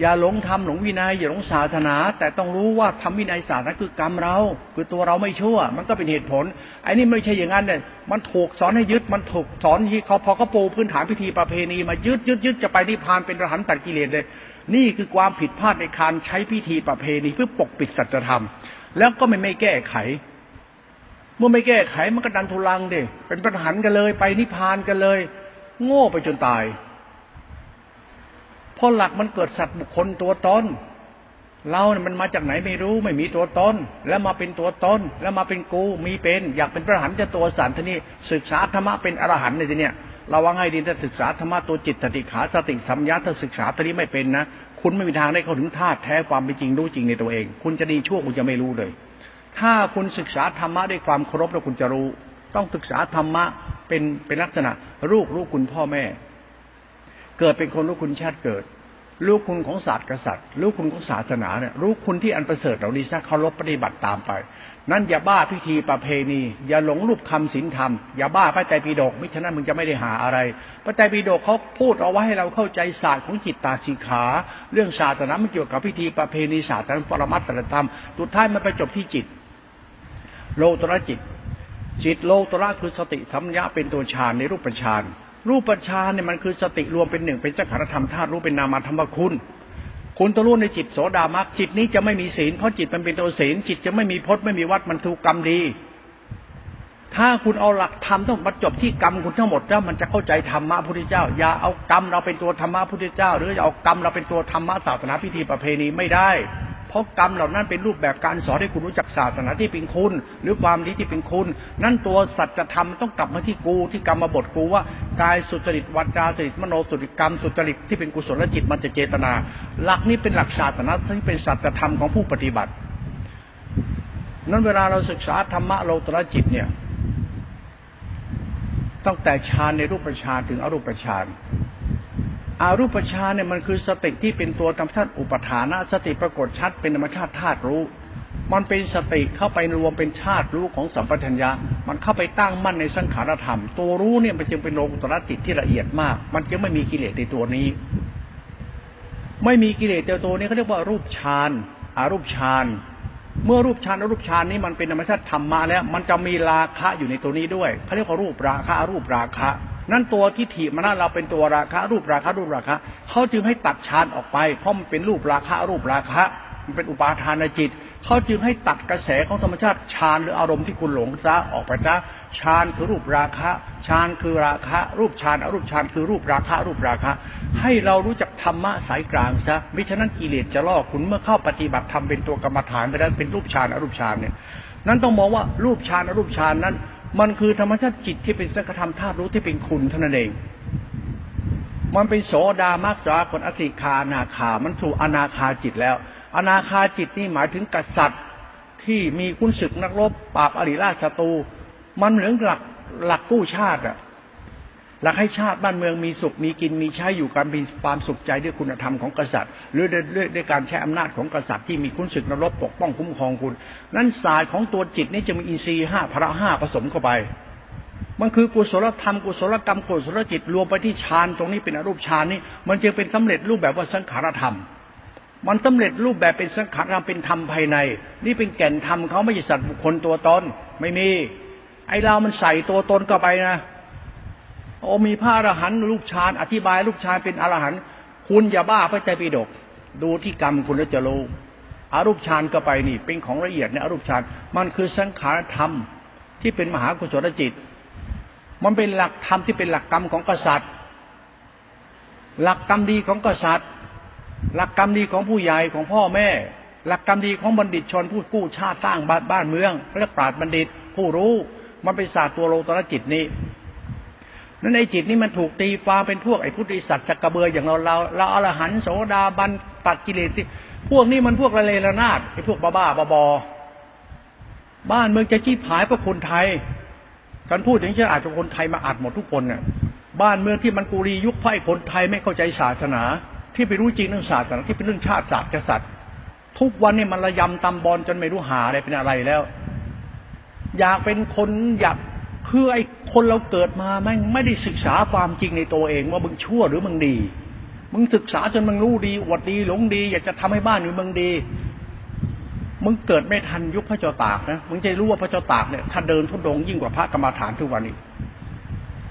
อย่าหลงทำหลงวินัย อย่าหลงศาสนา แต่ต้องรู้ว่าทำวินัยศาสนาคือกรรมเรา คือตัวเราไม่ชั่ว มันก็เป็นเหตุผลไอ้นี่ไม่ใช่อย่างนั้นเนี่ยมันถูกสอนให้ยึดมันถูกสอนที่เขาพอเขาปูพื้นฐานพิธีประเพณีมายึดยึดยึดจะไปนิพพานเป็นอรหันต์ตัดกิเลสเลย นี่คือความผิดพลาดในการใช้พิธีประเพณีเพื่อปกปิดสัจธรรม แล้วก็ไม่ไม่แก้ไข เมื่อไม่แก้ไขมันก็ดันทุลังเด็เป็นประหันกันเลยไปนิพพานกันเลย โง่ไปจนตายเพราะหลักมันเกิดสัตว์บุคคลตัวตนเราเนี่ยมันมาจากไหนไม่รู้ไม่มีตัวตนแล้วมาเป็นตัวตนแล้วมาเป็นกูมีเป็น อยากเป็นพระหันจะตัวสันทนี่ศึกษาธรรมะเป็นอรหันต์ในที่เนี้ยเราว่าให้ดีถ้าศึกษาธรรมะตัวจิตติขาสติสัมยาถ้าศึกษาตัวนี้ไม่เป็นนะ คุณไม่มีทางได้เข้าถึงธาตุแท้ความเป็นจริงรู้จริงในตัวเอง คุณจะดีชั่วคุณจะไม่รู้เลย ถ้าคุณศึกษาธรรมะด้วยความเคารพแล้วคุณจะรู้ ต้องศึกษาธรรมะเป็นเป็นลักษณะลูกลูกคุณพ่อแม่ เกิดเป็นคนรู้คุณชาติเกิดรู้คุณของศาสตร์กษัตริย์รู้คุณของศาสนาเนี่ยรู้คุณที่อันประเสริฐเหล่านี้ซะเคารพปฏิบัติตามไป นั่นอย่าบ้าพิธีประเพณี อย่าหลงรูปคำศีลธรรม อย่าบ้าพระไตรปิฎกมิฉะนั้นมึงจะไม่ได้หาอะไร พระไตรปิฎกเขาพูดเอาไว้ให้เราเข้าใจศาสตร์ของจิตตาสีขา เรื่องศาสนามันเกี่ยวกับพิธีประเพณีศาสตร์ปรมัตถธรรมสุดท้ายมันไปจบที่จิต โลตระจิต จิตโลตระคือสติสัมยาเป็นตัวฌานในรูปฌานรูปฌานเนี่ยมันคือสติรวมเป็นหนึ่งเป็นจักรธรรมธาตุรู้เป็นนามธรรมคุณ คุณต้องรู้ในจิตโสดามักจิตนี้จะไม่มีศีลเพราะจิตมันเป็นตัวศีลจิตจะไม่มีพจน์ไม่มีวัดมันถูกกรรมดี ถ้าคุณเอาหลักธรรมต้องมาจบที่กรรมคุณทั้งหมดแล้วมันจะเข้าใจธรรมะพุทธเจ้า อย่าเอากรรมเราเป็นตัวธรรมะพุทธเจ้า หรือเอากรรมเราเป็นตัวธรรมะศาสนาพิธีประเพณีไม่ได้ เพราะกรรมเหล่านั้นเป็นรูปแบบการสอนให้คุณรู้จักศาสนาที่เป็นคุณ หรือความดีที่เป็นคุณ นั่นตัวสัจธรรมต้องกลับมาที่กูที่กรรมบทกูว่ากายสุจริตวัจาสุจริตมโนสุจริตกรรมสุจริตที่เป็นกุศลจิตมันจะเจตนา หลักนี้เป็นหลักศาสนาที่เป็นสัจธรรมของผู้ปฏิบัติ นั้นเวลาเราศึกษาธรรมะโลตระจิตเนี่ยตั้งแต่ฌานในรูปฌานถึงอรูปฌาน อารูปฌานเนี่ยมันคือสติที่เป็นตัวธรรมชาติอุปทานะสติปรากฏชัดเป็นธรรมชาติธาตุรู้ มันเป็นสติเข้าไปรวมเป็นชาติรู้ของสัมปทัญญะมันเข้าไปตั้งมั่นในสังขารธรรม ตัวรู้เนี่ยมันจึงเป็นโลกุตระจิตที่ละเอียดมาก มันจึงไม่มีกิเลสในตัวนี้ ไม่มีกิเลสในตัวนี้เขาเรียกว่ารูปฌานอารูปฌานเมื่อรูปฌานรูปฌานนี้มันเป็นธรรมชาติธรรมมาแล้ว มันจะมีราคะอยู่ในตัวนี้ด้วยเขาเรียกว่ารูปราคะรูปราคะ นั่นตัวทิฏฐิมนะเราเป็นตัวราคะรูปราคะรูปราคะเขาจึงให้ตัดฌานออกไป เพราะมันเป็นรูปราคะรูปราคะมันเป็นอุปาทานจิตเขาจึงให้ตัดกระแสของธรรมชาติฌานหรืออารมณ์ที่คุณหลงซะออกไปซะฌานคือรูปราคะฌานคือราคะ รูปฌานอรูปฌานคือรูปราคะ รูปราคะ ให้เรารู้จักธรรมะสายกลางซะมิฉะนั้นกิเลสจะล่อคุณเมื่อเข้าปฏิบัติธรรมเป็นตัวกรรมฐานไปแล้วเป็นรูปฌานอรูปฌานเนี่ยนั้นต้องมองว่ารูปฌานอรูปฌานนั้น มันคือธรรมชาติจิตที่เป็นสังฆธรรมธาตุรู้ที่เป็นคุณเท่านั้นเอง มันเป็นโสดามักสาคนอสิคานาคา มันสู่อนาคาจิตแล้ว อนาคาจิตนี่หมายถึงกษัตริย์ที่มีคุณศึกนักรบปราบอริราชศัตรู มันเหมือนหลักหลักกู้ชาติอะ หลักให้ชาติบ้านเมืองมีสุขมีกินมีใช้อยู่การมีความสุขใจด้วยคุณธรรมของกษัตริย์ หรือด้วยด้วยการใช้อำนาจของกษัตริย์ที่มีคุณศึกนรบปกป้องคุ้มครองคุณ นั้นศาสตร์ของตัวจิตนี้จะมีอินทรีย์ห้าพระห้าผสมเข้าไป มันคือกุศลธรรมกุศลกรรมกุศลจิตรวมไปที่ฌานตรงนี้เป็นอรูปฌานนี่มันจึงเป็นสำเร็จรูปแบบว่าสังขารธรรมมันสำเร็จรูปแบบเป็นสังขารธรรมเป็นธรรมภายใน นี่เป็นแก่นธรรมเขาไม่ใช่สัตว์บุคคลตัวตนไม่มี ไอเรามันใส่ตัวตนเข้าไปนะ โอ้มีพระอรหันต์ลูกชานอธิบายลูกชายเป็นอรหันต์คุณอย่าบ้าพระใจปิฎกดูที่กรรมคุณแล้วจะรู้อารูปฌานก็ไปนี่ เป็นของละเอียดในอารูปฌานมันคือสังขารธรรมที่เป็นมหากุศลจิต มันเป็นหลักธรรมที่เป็นหลักกรรมของกษัตริย์ หลักกรรมดีของกษัตริย์ หลักกรรมดีของผู้ใหญ่ของพ่อแม่ หลักกรรมดีของบัณฑิตชนผู้กู้ชาติสร้างบ้านบ้านเมืองเรียกปราดบัณฑิตผู้รู้ มันเป็นศาสตร์ตัวโลตระจิตนี้ นั้นไอ้จิตนี่มันถูกตีความเป็นพวกไอ้พุทธิสัตว์สกกระเบืออย่างเราเราเราอรหันโสดาบันตัดกิเลสที่พวกนี้มันพวกละเลระนาดไอ้พวกบ้าบ้าบอบ้านเมืองจะจี้ผายเพราะคนไทยการพูดอย่างนี้อาจจะคนไทยมาอัดหมดทุกคนเนี่ยบ้านเมืองที่มันกุรียุคไพ่คนไทยไม่เข้าใจศาสนา ที่ไปรู้จริงเรื่องศาสนาที่เป็นเรื่องชาติศาสตร์กษัตริย์ทุกวันนี้มันระยำตำบอลจนไม่รู้หาอะไรเป็นอะไรแล้ว อยากเป็นคนอยาก คือไอ้คนเราเกิดมาแม่งไม่ได้ศึกษาความจริงในตัวเองว่ามึงชั่วหรือมึงดี มึงศึกษาจนมึงรู้ดีอวดดีหลงดี อยากจะทำให้บ้านอยู่มึงดี มึงเกิดไม่ทันยุคพระเจ้าตากนะมึงจะรู้ว่าพระเจ้าตากเนี่ยถ้าเดินทุดงยิ่งกว่าพระกรรมฐานทุกวันนี้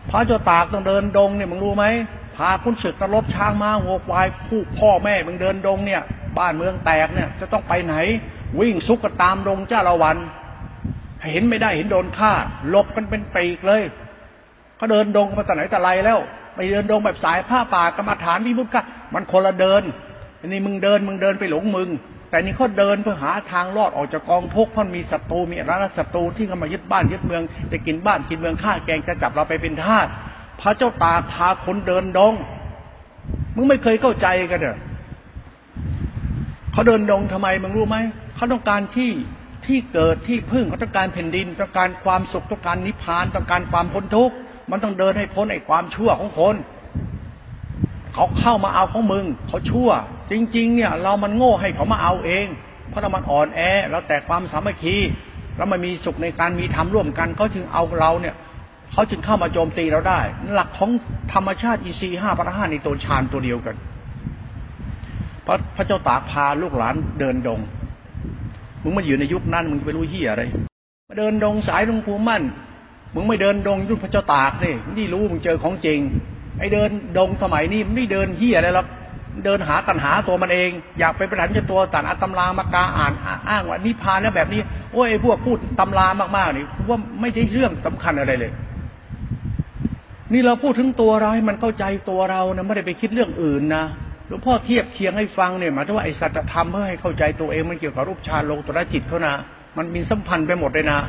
พระเจ้าตากต้องเดินดงเนี่ยมึงรู้ไหมพาคุณศึกตะลบช้างมาโงกวายคู่พ่อแม่มึงเดินดงเนี่ย บ้านเมืองแตกเนี่ย จะต้องไปไหน วิ่งซุกกระตามดงเจ้าละวัน เห็นไม่ได้เห็นโดนฆ่าหลบกันเป็นปีกเลยเขาเดินดงมาแต่ไหนแต่ไรแล้วไปเดินดงแบบสายผ้าป่ากรรมฐานวิมุตต์มันคนละเดินอันนี้มึงเดินมึงเดินไปหลงมึง แต่นี่เขาเดินเพื่อหาทางรอดออกจากกองทุกข์เพราะมีศัตรูมีร้านศัตรูที่เข้ามายึดบ้านยึดเมืองจะกินบ้านกินเมืองฆ่าแกงจะจับเราไปเป็นทาสพระเจ้าตาพาคนเดินดง มึงไม่เคยเข้าใจกันเหรอเขาเดินดงทำไมมึงรู้ไหมเขาต้องการที่ ที่เกิดที่พึ่งเขาต้องการแผ่นดินต้องการความสุขต้องการนิพพานต้องการความพ้นทุกข์มันต้องเดินให้พ้นไอ้ความชั่วของคนเขาเข้ามาเอาของมึงเขาชั่ว จริง ๆ เนี่ย เรามันโง่ให้เขามาเอาเอง เพราะเรามันอ่อนแอแล้วแต่ความสามัคคีแล้วมันมีสุขในการมีธรรมร่วมกันเขาจึงเอาเราเนี่ยเขาจึงเข้ามาโจมตีเราได้ หลักของธรรมชาติอีซีห้าพระห้าในตัวฌานตัวเดียวกันพระพระเจ้าตากพาลูกหลานเดินดง มึงมาอยู่ในยุคนั้น มึงไปรู้เฮียอะไร มาเดินดงสายหลวงปู่มั่น มึงไม่เดินดงยุคพระเจ้าตากนี่นี่รู้มึงเจอของจริง ไอ้เดินดงสมัยนี้ไม่เดินเฮียอะไรหรอกเดินหาตัณหาตัวมันเอง อยากไปประหันจะตัวตันอัตตำรามากาอ่านอ้างว่านิพพานแล้วแบบนี้ โอ้ยพวกพูดตำรามากๆนี่ว่าไม่ใช่เรื่องสำคัญอะไรเลย นี่เราพูดถึงตัวเราให้มันเข้าใจตัวเรานะไม่ได้ไปคิดเรื่องอื่นนะ หลวงพ่อเทียบเคียงให้ฟังเนี่ยหมายถึงว่าไอสัจธรรมเพื่อให้เข้าใจตัวเองมันเกี่ยวกับรูปฌานโลกุตระจิตเขานะมันมีสัมพันธ์ไปหมดเลยนะ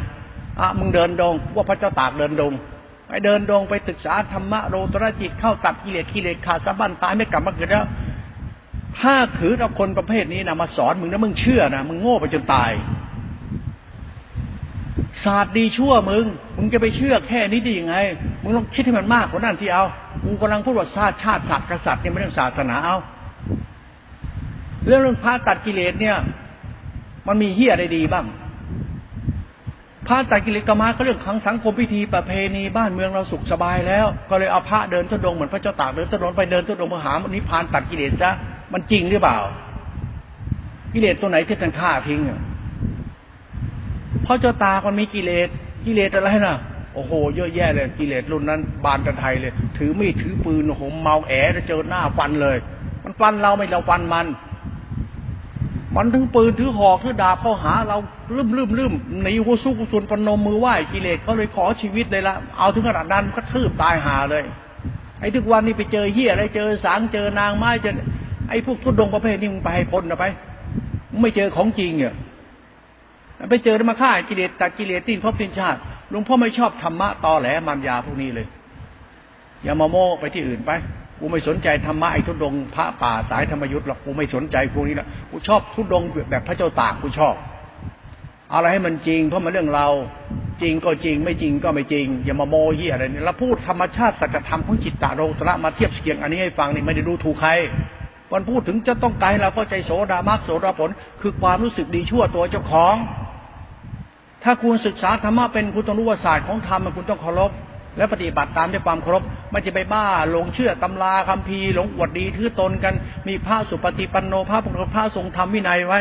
อะมึงเดินดงว่าพระเจ้าตากเดินดงไปเดินดงไปศึกษาธรรมะโลตระจิตเข้าตัดกิเลสกิเลสขาดสะบั้นตายไม่กลับมาเกิดแล้วถ้าถือเอาคนประเภทนี้นะมาสอนมึงนะมึงเชื่อนะมึงโง่ไปจนตายศาสตร์ดีชั่วมึง มึงจะไปเชื่อแค่นี้ได้ยังไง มึงต้องคิดให้มันมากกว่านั้นที่เอา กูกำลังพูดว่าชาติชาติศาสตร์กษัตริย์เนี่ยไม่เรื่องศาสนาเอาเรื่องเรื่องพระตัดกิเลสเนี่ย มันมีเฮียอะไรดีบ้างพระตัดกิเลสกรรมาก็เรื่องขังสังคมพิธีประเพณีบ้านเมืองเราสุขสบายแล้ว ก็เลยเอาพระเดินทุดงเหมือนพระเจ้าตากเดินทุดงไปเดินทุดงมหานิพพานตัดกิเลสจ้ะมันจริงหรือเปล่า กิเลสตัวไหนที่ท่านฆ่าทิ้งอะพระเจ้าตากมันมีกิเลสกิเลสอะไรนะ โอ้โห เยอะแยะเลยกิเลสรุ่นนั้น บานกันไทยเลย ถือมีดถือปืนโอ้โหเมาแอ๋จะเจอหน้าฟันเลย มันฟันเราไม่เราฟันมัน มันถือปืนถือหอกถือดาบเข้าหา เราลืมลืมลืมในยุสุกุศลปนมมือไหว้กิเลสเขาเลยขอชีวิตเลยละเอาถึงขนาดนั้นก็ทืบตายหาเลย ไอ้ทุกวันนี้ไปเจอเฮียอะไรเจอสางเจอนางไม้เจอไอ้พวกทุดงประเภทนี้มึงไปให้พ้นนะไปไม่เจอของจริงเนี่ยไปเจอมาฆ่ากิเลสตัดกิเลสติ้นพบสิ้นชาติ หลวงพ่อไม่ชอบธรรมะตอแหลมันยาพวกนี้เลย อย่ามาโม้ไปที่อื่นไปกูไม่สนใจธรรมะไอ้ทุดงพระป่าสายธรรมยุทธ์หรอกกูไม่สนใจพวกนี้ละกูชอบทุดงแบบพระเจ้าตากกูชอบอะไรให้มันจริงเพราะมันเรื่องเราจริงก็จริงไม่จริงก็ไม่จริง อย่ามาโมเหียอะไรนี่เราพูดธรรมชาติสัจธรรมของจิตตะโรตระมาเทียบเคียงอันนี้ให้ฟังนี่ไม่ได้ดูถูกใครวันพูดถึงจะต้องไกลเราก็ใจโสดามักโสดาผลคือความรู้สึกดีชั่วตัวเจ้าของ ถ้าคุณศึกษาธรรมะเป็นคุณต้องรู้ว่าศาสตร์ของธรรมคุณต้องเคารพและปฏิบัติตามด้วยความเคารพไม่จะไปบ้าหลงเชื่อตำราคัมภีหลงอวดดีถือตนกัน มีพระสุปฏิปันโนพระพุทธพระทรงธรรมวินัยไว้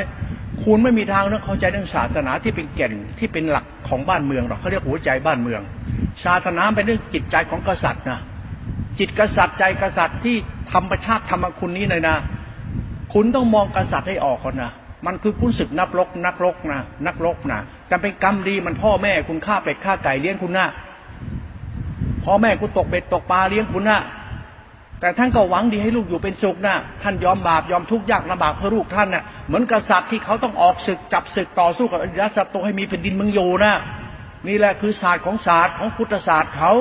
คุณไม่มีทางเรื่องเข้าใจเรื่องศาสนาที่เป็นแก่นที่เป็นหลักของบ้านเมืองหรอกเขาเรียกหัวใจบ้านเมือง ศาสนาเป็นเรื่องจิตใจของกษัตริย์นะจิตกษัตริย์ใจกษัตริย์ที่ธรรมชาติธรรมคุณนี้เลยนะ คุณต้องมองกษัตริย์ให้ออกก่อนนะมันคือคุณศึกนักรกนักรกนะนักรบนะ แต่เป็นกรรมดีมันพ่อแม่คุณฆ่าเป็ดฆ่าไก่เลี้ยงคุณนะพ่อแม่คุณตกเบ็ดตกปลาเลี้ยงคุณนะแต่ท่านก็หวังดีให้ลูกอยู่เป็นสุขนะท่านยอมบาปยอมทุกข์ยากลำบากเพื่อลูกท่านนะ่ะ เหมือนกษัตริย์ที่เขาต้องออกศึกจับศึกต่อสู้กับอริยสัตว์ตัวให้มีแผ่นดินมึงอยู่นะนี่แหละคือศาสตร์ของศาสตร์ของพุทธศาสตร์เขา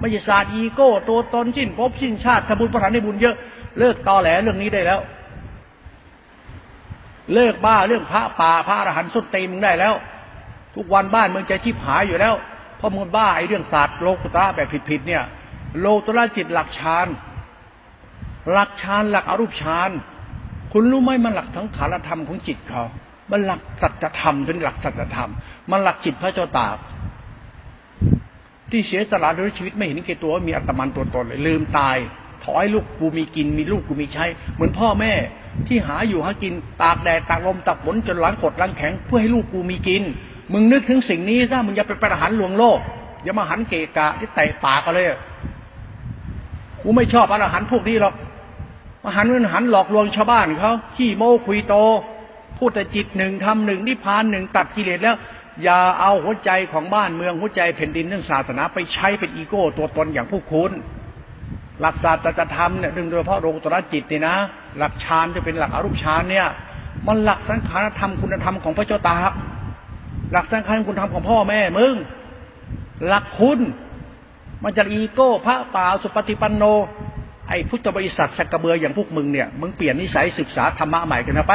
ไม่ใช่ศาสตร์อีโก้ตัวตนชิ้นภพชิ้นชาติทำบุญประทานในบุญเยอะ เลิกตอแหลเรื่องนี้ได้แล้ว เลิกบ้าเรื่องพระป่าพระอรหันต์สุดเตีมึงได้แล้ว ทุกวันบ้านมึงจะชิบหายอยู่แล้วเพราะมึงบ้าไอ้เรื่องศาสตร์โลกุตระแบบผิดๆเนี่ย โลตุระจิตหลักฌานหลักฌานหลักอรูปฌานคุณรู้ไหมมันหลักทั้งขารธรรมของจิตเขา มันหลักสัจธรรมเป็นหลักสัจธรรม มันหลักจิตพระเจ้าตากที่เสียสละด้วยชีวิตไม่เห็นแก่ตัวว่ามีอัตมันตัวตนเลยลืมตาย ถอยลูกกูมีกินมีลูกกูมีใช้ เหมือนพ่อแม่ที่หาอยู่หากินตากแดดตากลมตากฝนจนล้างกดล้างแข็ง เพื่อให้ลูกกูมีกิน มึงนึกถึงสิ่งนี้ซะมึงอย่าไปประหารหลวงโลก อย่ามาหันเกะกะที่แตะปากกันเลยกูไม่ชอบอรหันพวกนี้หรอกมาหันมันหันหลอกลวงชาวบ้านเขาขี้โม้คุยโต พูดแต่จิตหนึ่งทำหนึ่งนิพพานหนึ่งตัดกิเลสแล้ว อย่าเอาหัวใจของบ้านเมืองหัวใจแผ่นดินเรื่องศาสนาไปใช้เป็นอีโก้ตัวตนอย่างผู้คุณหลักศาสตร์จะทำเนี่ยดึงโดยเฉพาะโลกุตระจิตเนี่ยนะ หลักฌานจะเป็นหลักอรูปฌานเนี่ย มันหลักสังขารธรรมคุณธรรมของพระเจ้าตาก หลักสังขารคุณธรรมของพ่อแม่มึง หลักคุณ มันจะอีโก้พระป่าสุปฏิปันโน ไอ้พุทธบริษัทสักกระเบืออย่างพวกมึงเนี่ย มึงเปลี่ยนนิสัยศึกษาธรรมะใหม่กันนะไป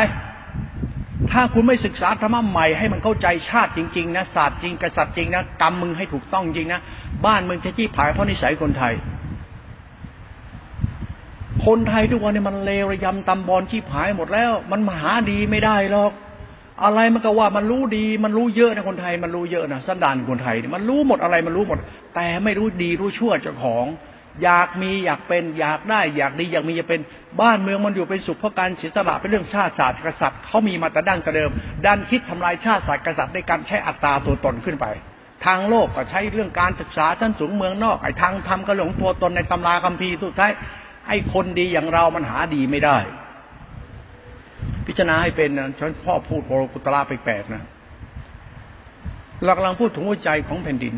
ถ้าคุณไม่ศึกษาธรรมะใหม่ให้มันเข้าใจชาติจริง ๆ นะศาสตร์จริงกษัตริย์จริงนะกรรมมึงให้ถูกต้องจริงนะบ้านมึงจะจี้ผายเพราะนิสัยคนไทยคนไทยทุกวันนี้มันเลวระยำตำบอลชีพหายหมดแล้ว มันมหาดีไม่ได้หรอก อะไรมันก็ว่ามันรู้ดีมันรู้เยอะนะคนไทย มันรู้เยอะนะสันดานคนไทย มันรู้หมดอะไรมันรู้หมด แต่ไม่รู้ดีรู้ชั่วเจ้าของ อยากมีอยากเป็นอยากได้ อยากดีอยากมีอยากเป็นบ้านเมืองมันอยู่เป็นสุขเพราะการเสียสละเป็นเรื่องชาติศาสตร์กษัตริย์เขามีมาแต่ดั้งแต่เดิมดันคิดทำลายชาติศาสตร์กษัตริย์ในการใช้อัตราตัวตนขึ้นไป ทางโลกก็ใช้เรื่องการศึกษาชั้นสูงเมืองนอกไอ้ทางทำก็หลงตัวตนในตำราคัมภีร์สุดท้ายไอ้คนดีอย่างเรามันหาดีไม่ได้ พิจารณาให้เป็นนะฉันพ่อพูดโปรกุตลาไปแปดนะเรากำลังพูดถึงหัวใจของแผ่นดิน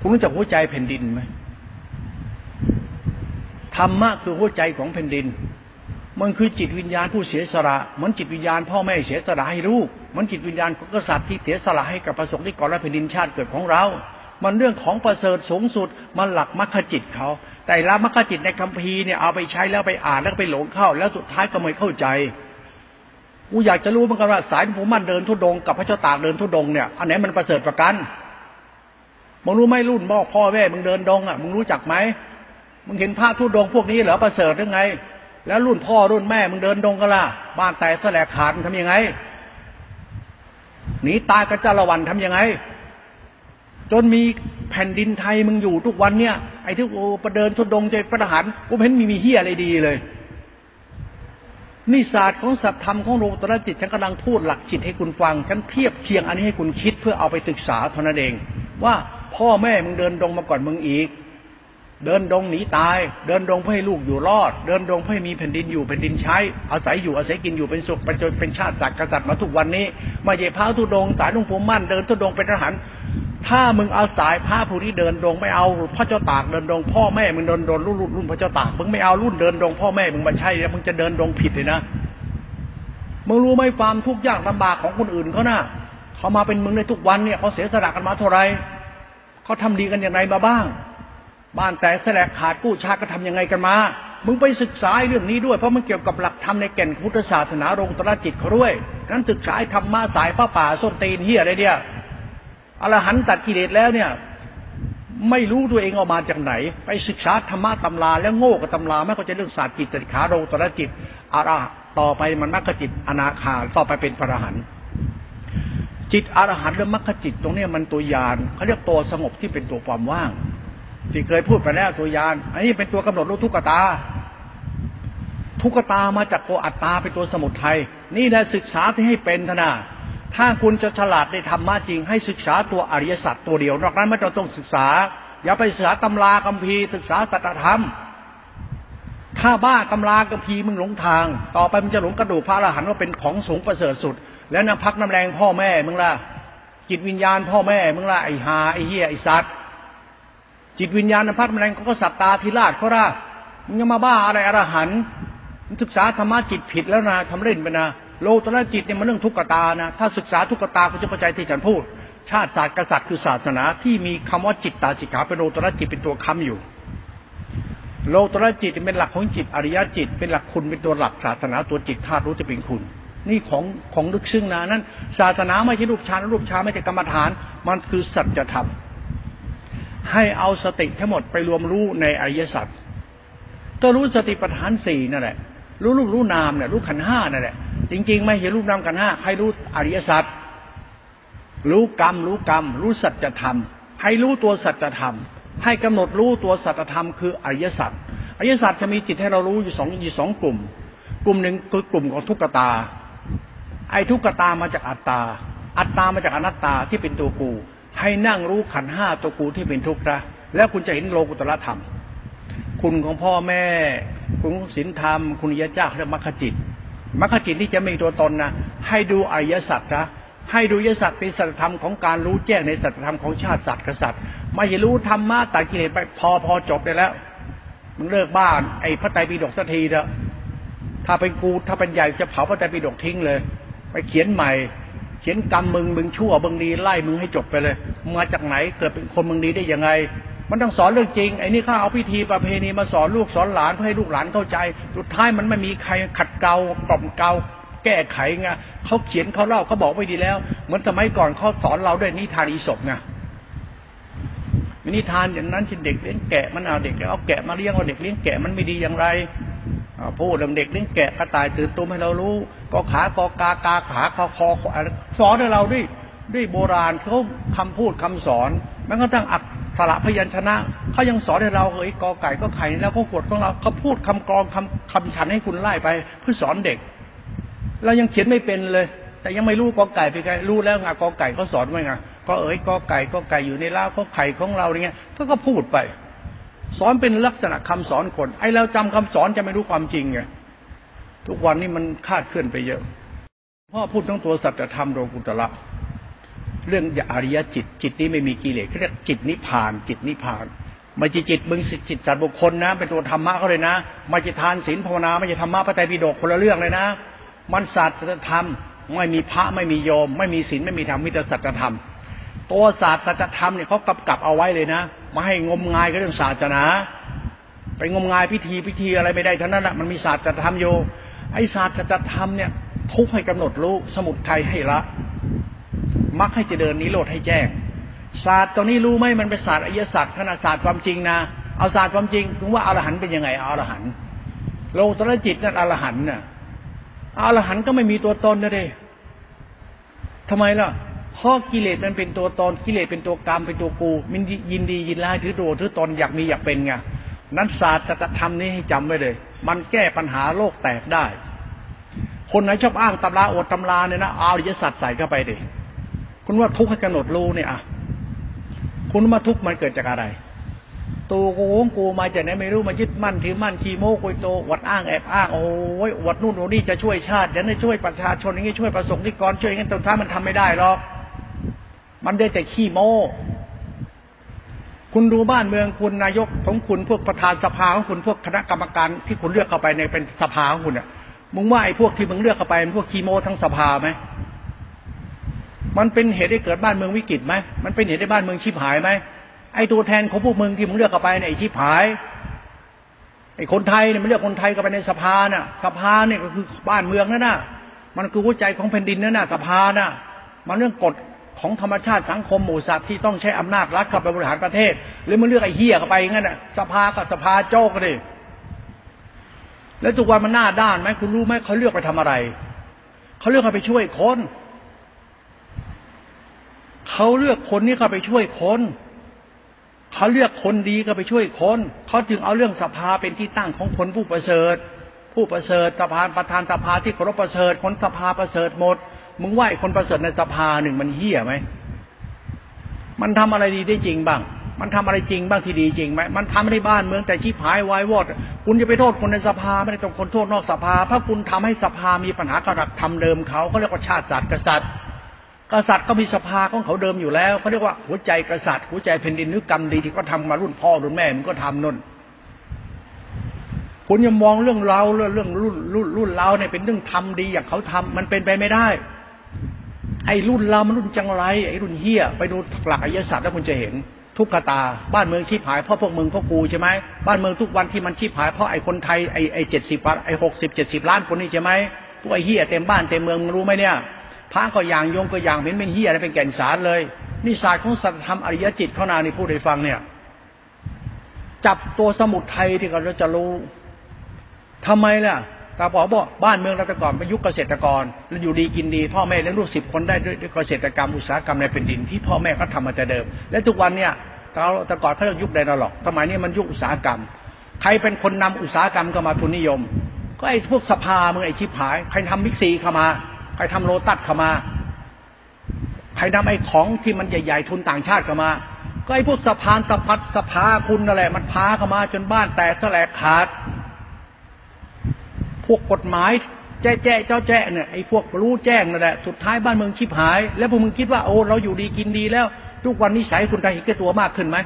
คุณรู้จักหัวใจแผ่นดินไหมธรรมะคือหัวใจของแผ่นดิน มันคือจิตวิญญาณผู้เสียสละเหมือนจิตวิญญาณพ่อแม่เสียสละให้ลูก มันจิตวิญญาณของกษัตริย์ที่เสียสละให้กับประสงค์ที่ก่อนและแผ่นดินชาติเกิดของเรา มันเรื่องของประเสริฐสูงสุด มันหลักมรรคจิตเขา แต่ละมรรคจิตในคัมภีร์เนี่ยเอาไปใช้แล้วไปอ่านแล้วไปหลงเข้า แล้วสุดท้ายก็ไม่เข้าใจกูอยากจะรู้เหมือนกันว่าสายผมมันเดินทุดงกับพระเจ้าตากเดินทุดงเนี่ยอันไหนมันประเสริฐประกันมึงรู้ไหมรุ่นบอกพ่อแม่มึงเดินดงอะมึงรู้จักไหมมึงเห็นพระทุดงพวกนี้เหรอประเสริฐหรือไง แล้วรุ่นพ่อรุ่นแม่มึงเดินดงกันล่ะบ้านแตกแสลกขาดมึงทำยังไงหนีตายกระจาละวันทำยังไง จนมีแผ่นดินไทยมึงอยู่ทุกวันเนี่ย ไอ้ที่โอ้ประเดินทุดงใจประหารกูเห็นมีมีเฮียอะไรดีเลย นี่ศาสตร์ของสัตธรรมของโลตระจิตฉันกำลังพูดหลักจิตให้คุณฟัง ฉันเทียบเคียงอันนี้ให้คุณคิดเพื่อเอาไปศึกษาเท่านั้นเอง ว่าพ่อแม่มึงเดินดงมาก่อนมึงอีก เดินดงหนีตาย เดินดงเพื่อให้ลูกอยู่รอด เดินดงเพื่อให้มีแผ่นดินอยู่แผ่นดินใช้ อาศัยอยู่อาศัยกินอยู่เป็นสุขเป็นจนเป็นชาติศาสตร์กษัตริย์มาทุกวันนี้ มาเย่พระทุดงสายลุงปู่มั่นเดินทุดงเป็นทหาร ถ้ามึงเอาสายพระผู้นี้เดินดงไม่เอาพระเจ้าตากเดินดงพ่อแม่มึงเดินดงรุ่นรุ่นพระเจ้าตากมึงไม่เอารุ่นเดินดงพ่อแม่มึงมาใช่แล้วมึงจะเดินดงผิดเลยนะมึงรู้ไหมความทุกข์ยากลำบากของคนอื่นเขานะ่ะเขามาเป็นมึงในทุกวันเนี่ยเขาเสียสละกันมาเท่าไรเขาทำดีกันอย่างไรมาบ้าง บ้านแต่แสลกขาดกู้ชาติก็ทํำยังไงกันมา มึงไปศึกษาเรื่องนี้ด้วยเพราะมันเกี่ยวกับหลักธรรมในแก่นพุทธศาสนารงตระจิตเขาด้วยนั้นศึกษาธรรมะสายพระป่าส้นตีนเฮียอะไรเนี่ย อรหันตัดกิเลสแล้วเนี่ย ไม่รู้ตัวเองออกมาจากไหน ไปศึกษาธรรมะตำราแล้วโง่กับตำราไม่เข้าใจเรื่องศาสตร์จิตติขาโรตระจิตอาราต่อไปมันมรรคจิตอนาคาต่อไปเป็นพระหันจิตอรหันต์และมรรคจิตตรงนี้มันตัวยานเขาเรียกตัวสงบที่เป็นตัวความว่างที่เคยพูดไปแล้วตัวยานอันนี้เป็นตัวกำหนดรู้ทุกขตา ทุกขตามาจากตัวอัตตาเป็นตัวสมุทัยนี่แหละศึกษาที่ให้เป็นทนา ถ้าคุณจะฉลาดในธรรมะจริง ให้ศึกษาตัวอริยสัจตัวเดียวนอกนั้นไม่ต้องศึกษา อย่าไปศึกษาตำราคัมภีร์ศึกษาสัจธรรม ถ้าบ้าตำราคัมภีร์มึงหลงทาง ต่อไปมึงจะหลงกระดูกพระอรหันต์ว่าเป็นของสูงประเสริฐสุด แล้วน้ำพักน้ำแรงพ่อแม่มึงล่ะจิตวิญญาณพ่อแม่มึงล่ะไอ้หาไอ้เหี้ยไอ้สัตว์จิตวิญญาณน้ำพักน้ำแรงเขาก็สัตตาธิราชเขาล่ะมึงยังมาบ้าอะไรอรหันต์ศึกษาธรรมะจิตผิดแล้วนะทำเล่นไปนะ โลตระจิตเนี่ยมันเรื่องทุกขตานะ ถ้าศึกษาทุกขตาคุณจะเข้าใจที่ฉันพูด ชาติศาสตร์กษัตริย์คือศาสนาที่มีคำว่าจิตตาจิตขาเป็นโลตระจิตเป็นตัวค้าอยู่ โลตระจิตเป็นหลักของจิตอริยจิต เป็นหลักคุณเป็นตัวหลักศาสนาตัวจิตธาตุรู้จะเป็นคุณ นี่ของของลึกซึ้งนะนั้น ศาสนาไม่ใช่รูปฌานรูปฌานไม่ใช่กรรมฐาน มันคือสัจธรรมให้เอาสติทั้งหมดไปรวมรู้ในอริยสัจก็รู้สติปัฏฐานสี่นั่นแหละรู้รูปรู้นามเนี่ยรู้ขันห้านั่นแหละ จริง ๆ ไม่เห็นรูปนามกันห้าใครรู้อริยสัจรู้กรรม รู้กรรม รู้สัจธรรม ให้รู้ตัวสัจธรรม ให้กำหนดรู้ตัวสัจธรรม คืออริยสัจอริยสัจจะมีจิตให้เรารู้อยู่สองอยู่สองกลุ่ม กลุ่มหนึ่งคือกลุ่มของทุกขตา ไอ้ทุกขตามาจากอัตตา อัตตามาจากอนัตตาที่เป็นตัวกู ให้นั่งรู้ขันห้าตัวกูที่เป็นทุกข์นะแล้วคุณจะเห็นโลกุตละธรรม คุณของพ่อแม่ คุณศีลธรรม คุณยะเจ้าเรียกมรรคจิต มรรคจิตนี่จะมีตัวตนนะให้ดูอริยสัจนะให้ดูยสัจเป็นสัจธรรมของการรู้แจ้งในสัจธรรมของชาติสัตว์กษัตริย์ไม่ใช่รู้ธรรมะตัดกิเลสไปพอพอจบได้แล้วมึงเลิกบ้านไอ้พระไตรปิฎกสักทีเถอะถ้าเป็นกูถ้าเป็นใหญ่จะเผาพระไตรปิฎกทิ้งเลย ไปเขียนใหม่ เขียนกรรมมึงมึงชั่วมึงดีไล่มึงให้จบไปเลยมาจากไหนเกิดเป็นคนมึงดีได้ยังไง มันต้องสอนเรื่องจริงไอ้นี่ข้าเอาพิธีประเพณีมาสอนลูกสอนหลานเพื่อให้ลูกหลานเข้าใจ สุดท้ายมันไม่มีใครขัดเกลากล่อมเกลาแก้ไขไงเขาเขียนเขาเล่าเขาบอกไว้ดีแล้ว เหมือนสมัยก่อนเขาสอนเราด้วยนิทานอีศบไงนิทานอย่างนั้นที่เด็กเลี้ยงแกะมันเอาเด็กเอาแกะมาเลี้ยงเอาเด็กเลี้ยงแกะมันไม่ดีอย่างไรพูดเรื่องเด็กเลี้ยงแกะกระต่ายตื่นตุ้มให้เรารู้ก็ขากอกากาขาคอคอสอนให้เราด้วยด้วยโบราณเขาคำพูดคำสอนมันก็ตั้งอัก สระพยัญชนะเขายังสอนให้เราเฮ้ยกอไก่ก็ไข่แล้วก็กดของเราเขาพูดคำกรองคำคำฉันให้คุณไล่ไปเพื่อสอนเด็ก เรายังเขียนไม่เป็นเลย แต่ยังไม่รู้กอไก่เป็นไงรู้แล้วไงกอไก่เขาสอนไว้ไงก็เอ๋ยกอไก่กอไก่อยู่ในล้าก็ไข่ของเราเนี่ยก็ก็พูดไป สอนเป็นลักษณะคำสอนคน ไอ้เราจำคำสอนจะไม่รู้ความจริงไงทุกวันนี้มันคาดเคลื่อนไปเยอะพ่อพูดทั้งตัวสัจธรรมโลกุตระ เรื่องอริยจิต จิตนี้ไม่มีกิเลสเขาเรียกจิตนิพพาน จิตนิพพานไม่จิตจิตมึงจิตสัตว์บุคคลนะ เป็นตัวธรรมะเขาเลยนะไม่จิตทานศีลภาวนาไม่ใช่ธรรมะพระไตรปิฎกคนละเรื่องเลยนะ มันสัจธรรมไม่มีพระไม่มีโยม ไม่มีศีลไม่มีธรรมมิตรสัจธรรม ตัวศาสตร์ธรรมเนี่ยเขากำกับเอาไว้เลยนะมาให้งมงายกับเรื่องศาสนาไปงมงายพิธีพิธีอะไรไม่ได้ทั้งนั้นแหละมันมีศาสตร์ธรรมอยู่ไอศาสตร์ธรรมเนี่ยทุกให้กำหนดรู้สมุทัยให้ละ มักให้จะเดินนิโรธให้แจ้ง ศาสตร์ตรงนี้รู้ไหมมันเป็นศาสตร์อริยศาสตร์ขนาดศาสตร์ความจริงนะ เอาศาสตร์ความจริงถึงว่าอรหันต์เป็นยังไงอรหันต์โลตระจิตนั่นอรหันต์น่ะอรหันต์ก็ไม่มีตัวตนนะเด้ทำไมล่ะเพราะกิเลสมันเป็นตัวตนกิเลสเป็นตัวกรรมเป็นตัวกูมันยินดียินร้ายถือตัวถือตนอยากมีอยากเป็นไงนั้นศาสตร์จะทำนี้ให้จำไว้เลย มันแก้ปัญหาโลกแตกได้ คนไหนชอบอ้างตำราอดตำราเนี่ยนะเอาอริยสัจใส่เข้าไปดิ คุณว่าทุกข์ให้กำหนดรู้เนี่ยอะคุณว่าทุกข์มันเกิดจากอะไร ตัวโกงกูมาจากไหนไม่รู้มายึดมั่นถือมั่นขีโมกุยโตวัดอ้างแอบอ้างโอ้ยวัดนู่นโน่นนี่จะช่วยชาติเดี๋ยวจะช่วยประชาชนอย่างนี้ช่วยประสงค์นิกรช่วยงั้ตรงท้ามันทำไม่ได้หรอกมันได้แต่ขี้โมคุณดูบ้านเมืองคุณนายกของคุณพวกประธานสภาของคุณพวกคณะกรรมการที่คุณเลือกเข้าไปในเป็นสภาของคุณเนี่ยมึงว่าไอ้พวกที่มึงเลือกเข้าไปมันพวกขี้โมทั้งสภาไหม มันเป็นเหตุให้เกิดบ้านเมืองวิกฤตไหมมันเป็นเหตุให้บ้านเมืองชิบหายไหมไอ้ตัวแทนของพวกมึงที่มึงเลือกเข้าไปในไอ้ชิบหายไอ้คนไทยเนี่ยมันเลือกคนไทยเข้าไปในสภาน่ะ สภาเนี่ยก็คือบ้านเมืองนั่นน่ะ มันคือหัวใจของแผ่นดินนั่นน่ะสภาน่ะ มันเรื่องกฎของธรรมชาติสังคมหมู่สัตว์ที่ต้องใช้อำนาจรัฐเข้าไปบริหารประเทศ หรือมันเลือกไอ้เฮียเข้าไปงั้นน่ะสภาก็สภาโจกเลยแล้วทุกวันมันหน้าด้านไหมคุณรู้ไหมเขาเลือกไปทำอะไร เขาเลือกไปช่วยคน เขาเลือกคนนี้เข้าไปช่วยคนเขาเลือกคนดีก็ไปช่วยคนเขาจึงเอาเรื่องสภาเป็นที่ตั้งของคนผู้ประเสริฐ ผู้ประเสริฐสภาประธานสภาที่เคารพประเสริฐคนสภาประเสริฐหมด มึงไหวคนประเสริฐในสภาหนึ่งมันเหี้ยไหมมันทำอะไรดีได้จริงบ้าง มันทำอะไรจริงบ้างที่ดีจริงไหมมันทำในบ้านเมืองแต่ชีพายวายวอด คุณจะไปโทษคนในสภาไม่ได้ต้องคนโทษนอกสภา ถ้าคุณทำให้สภามีปัญหากระดักทำเดิมเขาเขาเรียกว่าชาติศาสตร์กษัตริย์ กษัตริย์ก็มีสภาของเขาเดิมอยู่แล้วเขาเรียกว่าหัวใจกษัตริย์หัวใจแผ่นดินนึกกรรมดีที่เขาทามารุ่นพ่อรุ่นแม่มันก็ทำนั่นคุณยังมองเรื่องเราเรื่องเรื่องรุ่นรุ่นรุ่นเราเนี่ยเป็นเรื่องทำดีอย่างเขาทำมันเป็นไปไม่ได้ ไอ้รุ่นเรามันรุ่นจังไรไอ้รุ่นเฮียไปดูหลักอริยศาสตร์แล้วคุณจะเห็นทุกขตา บ้านเมืองชีพหายเพราะพวกมึงพวกกูใช่ไหมบ้านเมืองทุกวันที่มันชีพหายเพราะไอ้คนไทยไอ้ไอ้เจ็ดสิบไอ้หกสิบเจ็ดสิบล้านคนนี้ใช่ไหมพวกไอ้เฮียเต็มบ้านเต็มเมืองมึงรู้ไหมเนี่ย พระก็อย่างโยงก็อย่างเห็นเป็นเฮียอะไรเป็นแก่นสารเลยนี่ศาสตร์ของสัจธรรมอริยจิตเขานานี่พูดให้ฟังเนี่ย จับตัวสมุดไทยที่เราจะรู้ทำไมล่ะตาบอกบอกบ้านเมืองเราแต่ก่อนเป็นยุคเกษตรกรแล้วอยู่ดีกินดี พ่อแม่เลี้ยงลูกสิบคนได้ด้วยเกษตรกรรมอุตสาหกรรมในแผ่นดินที่พ่อแม่เขาทามาแต่เดิม และทุกวันเนี่ยเราแต่ก่อนเขาเรียกยุคไดนหรอกสมัยนี้มันยุคอุตสาหกรรม ใครเป็นคนนำอุตสาหกรรมเข้ามาทุนนิยม ก็ไอ้พวกสภามึงไอ้ชิบหาย ใครทำมิกซีเข้ามา ครทำโลตัสเข้ามาใครนำไอ้ของที่มันใหญ่ๆทุนต่างชาติเข้ามา ก็ไอ้พวกสะพานตะพัดสภาคุณนั่นแหละมันพาเข้ามา จนบ้านแตกแลกขาด พวกกฎหมายแจ้แจ้เจ้าแจ้เนี่ยไอ้พวกรู้แจ้งนั่นแหละสุดท้ายบ้านเมืองชิบหาย แล้วพวกมึงคิดว่าโอ้เราอยู่ดีกินดีแล้ว ทุกวันนี้ใช้คุณไทยเห็นแก่ตัวมากขึ้นไหม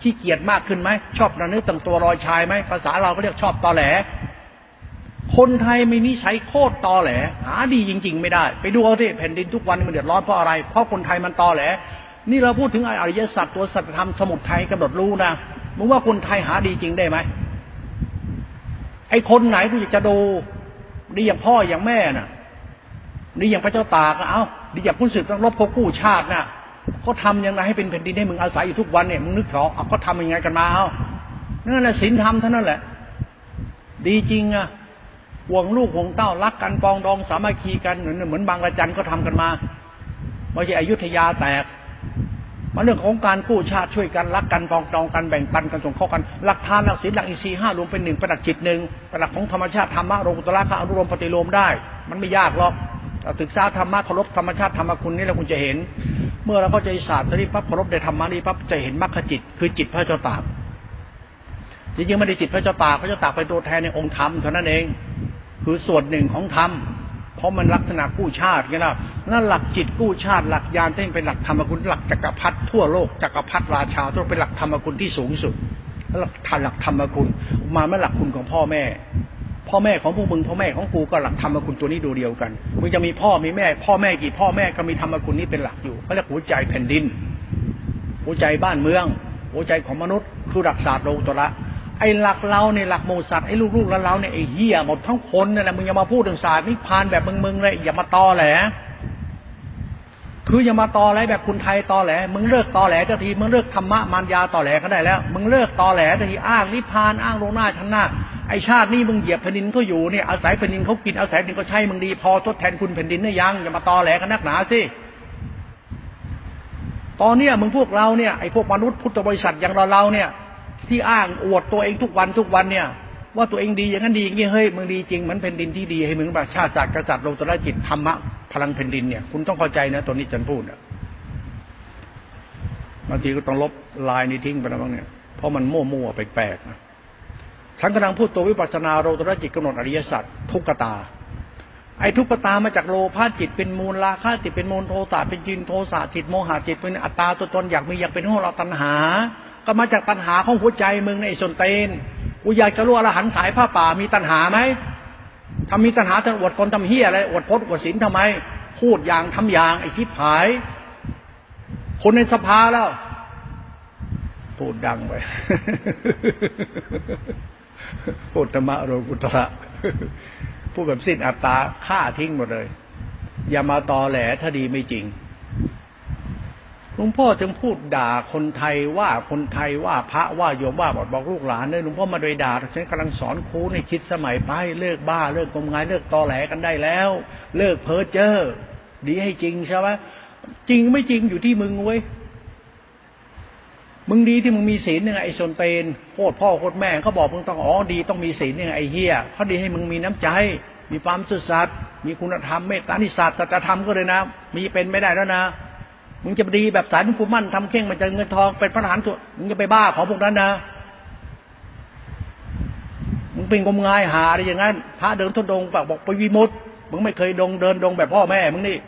ขี้เกียจมากขึ้นไหมชอบระนึกตั้งตัวรอยชายไหมภาษาเราก็เรียกชอบตอแหล คนไทยไม่นิสัยโคตรตอแหล หาดีจริง ๆ ไม่ได้ ไปดูเอาที่แผ่นดินทุกวันมันเดือดร้อนเพราะอะไร เพราะคนไทยมันตอแหล นี่เราพูดถึงอริยสัจตัวสัจธรรมสมุทรไทยกำหนดรู้นะมึงว่าคนไทยหาดีจริงได้ไหมไอ้คนไหนกูอยากจะดูดีอย่างพ่ออย่างแม่น่ะดีอย่างพระเจ้าตากเอ้าดีอย่างผู้สึกต้องรบเขากู้ชาติน่ะเขาทำยังไงให้เป็นแผ่นดินให้มึงอาศัยอยู่ทุกวันเนี่ยมึงนึกเถอะเขาทำยังไงกันมาเอ้านั่นแหละศีลธรรมเท่านั้นแหละ ดีจริงอะ ห่วงลูกห่วงเต้ารักกันปองดองสามัคคีกันเหมือนเหมือนบางระจันก็ทำกันมาไม่ใช่อยุธยาแตกมาเรื่องของการกู้ชาติช่วยกันรักกันปองดองกันแบ่งปันกันส่งเข้ากันหลักทานหลักศีลหลักอินทรีย์ห้ารวมเป็นหนึ่งประดักจิตหนึ่งประดักของธรรมชาติธรรมะโลกุตระอนุรมปฏิโลมได้ มันไม่ยากหรอกศึกษาธรรมะเคารพธรรมชาติธรรมคุณนี่แล้วคุณจะเห็น เมื่อเราเข้าใจศาสตร์นี้ปั๊บเคารพในธรรมะนี้ปั๊บจะเห็นมรรคจิต คือจิตพระเจ้าตากจริงๆไม่ได้จิตพระเจ้าตากพระเจ้าตากเป็นตัวแทนในองค์ธรรมเท่านั้นเอง คือส่วนหนึ่งของธรรมเพราะมันลักษณะกู้ชาติไงล่ะนั่นหลักจิตกู้ชาติหลักยานที่เป็นหลักธรรมคุณหลักจักรพรรดิทั่วโลกจักรพรรดิราชาต้องเป็นหลักธรรมคุณที่สูงสุดหลักหลักธรรมคุณ มาไม่หลักคุณของพ่อแม่ พ่อแม่ของพวกมึงพ่อแม่ของกูก็หลักธรรมคุณตัวนี้ดูเดียวกันมึงจะมีพ่อมีแม่ พ่อแม่กี่พ่อแม่ก็มีธรรมคุณนี้เป็นหลักอยู่เขาเรียกหัวใจแผ่นดิน หัวใจบ้านเมือง หัวใจของมนุษย์คือหลักศาสตร์โลกุตระ ไอ้หลักเราเนี่ยหลักโมสัตไอ้ลูกๆแล้วเราเนี่ยไอ้เหี้ยหมดทั้งคนนั่นแหละมึงอย่ามาพูดถึงศาสตร์นิพพานแบบมึงๆเลยอย่ามาตอแหลคืออย่ามาตอแหลแบบคุณไทยตอแหลมึงเลิกตอแหลทันทีมึงเลิกธรรมะมารยาตอแหลก็ได้แล้ว มึงเลิกตอแหลทันทีอ้างนิพพานอ้างลงหน้าชั้นหน้าไอชาตินี้มึงเหยียบแผ่นดินเขาอยู่เนี่ยอาศัยแผ่นดินเขากินอาศัยแผ่นดินเขาใช้มึงดีพอทดแทนคุณแผ่นดินได้ยังอย่ามาตอแหลกันนักหนาสิตอนเนี้ยมึงพวกเราเนี่ยไอพวกมนุษย์พุทธบริษัทอย่างเราเราเนี่ย ที่อ้างอวดตัวเองทุกวันทุกวันเนี่ย ว่าตัวเองดีอย่างนั้นดีอย่างนี้เฮ้ยมึงดีจริงเหมือนแผ่นดินที่ดีให้มึงแบบชาติศาสตร์กษัตริย์โลตระจิตธรรมะพลังแผ่นดินเนี่ยคุณต้องเข้าใจนะตัวนี้จันพูดอะบางทีก็ต้องลบลายนี้ทิ้งไปแล้วบ้างเนี่ยเพราะมันมั่วๆแปลกๆนะฉันกำลังพูดตัววิปัสสนาโลตระจิตกำหนดอริยสัจทุกตาไอ้ทุกขตามาจากโลภะจิตเป็นมูลราคะจิตเป็นมูลโทสะเป็นจินโทสะจิตโมหะจิตเป็นอัตตาตัวตนอยากมีอยากเป็นของเราตัณหา ก็มาจากตัณหาของหัวใจมึงในส่วนเตนกูอยากจะรู้อรหันสายผ้าป่ามีตัณหาไหมถ้ามีตัณหาจะอวดคนทำเฮียอะไรอวดพจน์อวดศีลทำไม พูดอย่างทำอย่างไอ้ทิพหาย คนในสภาแล้ว พูดดังไปพูดธรรมะโรกุตระพูดแบบสิ้นอัตตาฆ่าทิ้งหมดเลย อย่ามาตอแหลถ้าดีไม่จริง หลวงพ่อจึงพูดด่าคนไทยว่าคนไทยว่าพระว่าโยมว่าบอกบอกลูกหลานเลยหลวงพ่อมาโดยด่าฉันกำลังสอนครูในคิดสมัยไปเลิกบ้าเลิกงมงายเลิกตอแหลกันได้แล้ว เลิกเพ้อเจ้อดีให้จริงใช่ไหมจริงไม่จริงอยู่ที่มึงเว้ยมึงดีที่มึงมีศีลยังไงไอ้ชนเตนโคตรพ่อโคตรแม่เขาบอกมึงต้องอ๋อดีต้องมีศีลยังไงไอ้เฮียเขาดีให้มึงมีน้ำใจ มีความซื่อสัตย์มีคุณธรรมเมตตานิสัตแต่ธรรมก็เลยนะ มีเป็นไม่ได้แล้วนะ มึงจะดีแบบสายนุ่งมั่นทำเข่งมันจะเงินทองเป็นพระทหารตัวมึงจะไปบ้าของพวกนั้นนะมึงเป็นงมงายหาอะไรอย่างนั้นพระเดินทุดงปากบอกไปวิมุตมึงไม่เคยดงเดินดงแบบพ่อแม่มึงนี่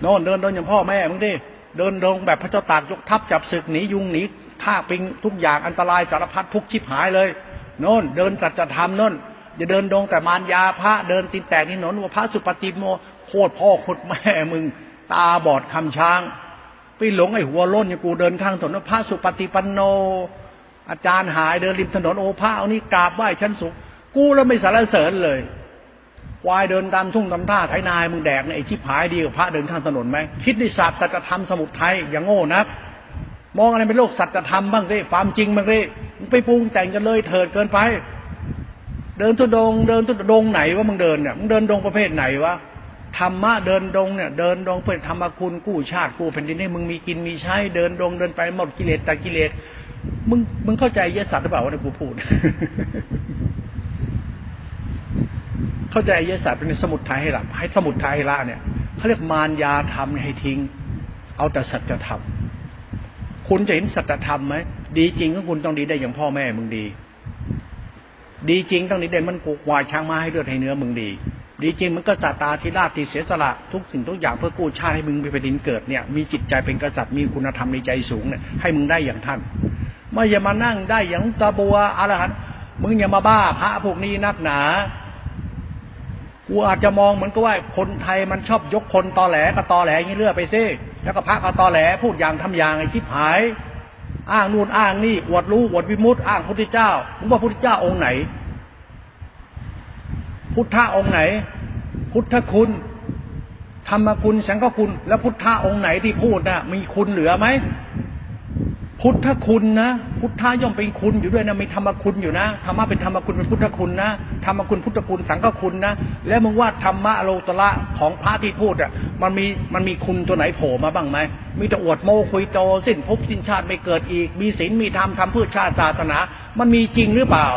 โน่นเดินดงอย่างพ่อแม่มึงดิเดินดงแบบพระเจ้าตากยกทัพจับศึกหนียุงหนีฆ่าปิงทุกอย่างอันตรายสารพัดทุกชิบหายเลยโน่นเดินจัดจะทำโน่นอย่าเดินดงแต่มารยาพระเดินตินแตกนี่หนนว่าพระสุปฏิโมโคตรพ่อโคตรแม่มึง ตาบอดคำช้าง ไปหลงไอ้หัวล้นอย่างกูเดินข้างถนนพระสุปฏิปันโน อาจารย์หายเดินริมถนนโอพระเอานี่กราบไหว้ชั้นสูงกูแล้วไม่สารเสริญเลยควายเดินตามทุ่งตามท่าไถนายมึงแดกเนี่ยไอ้ชิบหายดีกว่าพระเดินข้างถนนไหมคิดในศาสตร์จะทำสมุทรไทยอย่างโง่นักมองอะไรเป็นโลกสัจธรรมบ้างสิความจริงบ้างสิมึงไปปรุงแต่งกันเลยเถิดเกินไป เดินทุดง เดินทุดงไหนว่ามึงเดินเนี่ยมึงเดินดงประเภทไหนวะ ธรรมะเดินดงเนี่ยเดินดงเพื่อธรรมคุณกู้ชาติกู้แผ่นดินให้มึงมีกินมีใช้เดินดงเดินไปหมดกิเลสแต่กิเลสมึงมึงเข้าใจยศสัตว์หรือเปล่าว่ากูพูด เข้าใจยศสัตว์เป็นสมุดไทยให้หลับให้สมุดไทยละเนี่ยเขาเรียกมารยาธรรมให้ทิ้ง เอาแต่สัจธรรมคุณจะเห็นสัจธรรมไหมดีจริงก็คุณต้องดีได้อย่างพ่อแม่มึงดี ดีจริงต้องดีได้มันกูวายช้างมาให้เลือดให้เนื้อมึงดี ดีจริงมันก็ตาตาที่ราที่เสียสละทุกสิ่งทุกอย่างเพื่อกู้ชาติให้มึงไปเป็นดินเกิดเนี่ยมีจิตใจเป็นกษัตริย์มีคุณธรรมในใจสูงเนี่ยให้มึงได้อย่างท่านไม่อย่ามานั่งได้อย่างตาบัวอะไรหันมึงอย่ามาบ้าพระพวกนี้นักหนากูอาจจะมองเหมือนกับว่าคนไทยมันชอบยกคนตอแหลกับตอแหลอย่างนี้เลือกไปซิแล้วก็พระกับตอแหลพูดอย่างทำอย่างไอ้ชิบหาย อ้างนู่นอ้างนี่อวดรู้อวดวิมุตอ้างพุทธเจ้ามึงว่าพุทธเจ้าองค์ไหน พุทธะองค์ไหน พุทธคุณ ธรรมคุณสังฆคุณ แล้วพุทธะองค์ไหนที่พูดนะ่ะ มีคุณเหลือไหมพุทธคุณนะพุทธะย่อมเป็นคุณอยู่ด้วยนะมีธรรมคุณอยู่นะธรรมะเป็นธรรมคุณเป็นพุทธคุณนะธรรมคุณพุทธคุณสังฆคุณนะแล้วมึงว่าธรรมะโลตระของพระที่พูดอะมันมีมันมีคุณตัวไหนโผล่มาบ้างไหมมีแต่อวดโมคุยโตสิ้นภพสิ้นชาติไม่เกิดอีก มีศีลมีธรรมทำเพื่อชาติศาสนา มันมีจริงหรือเปล่า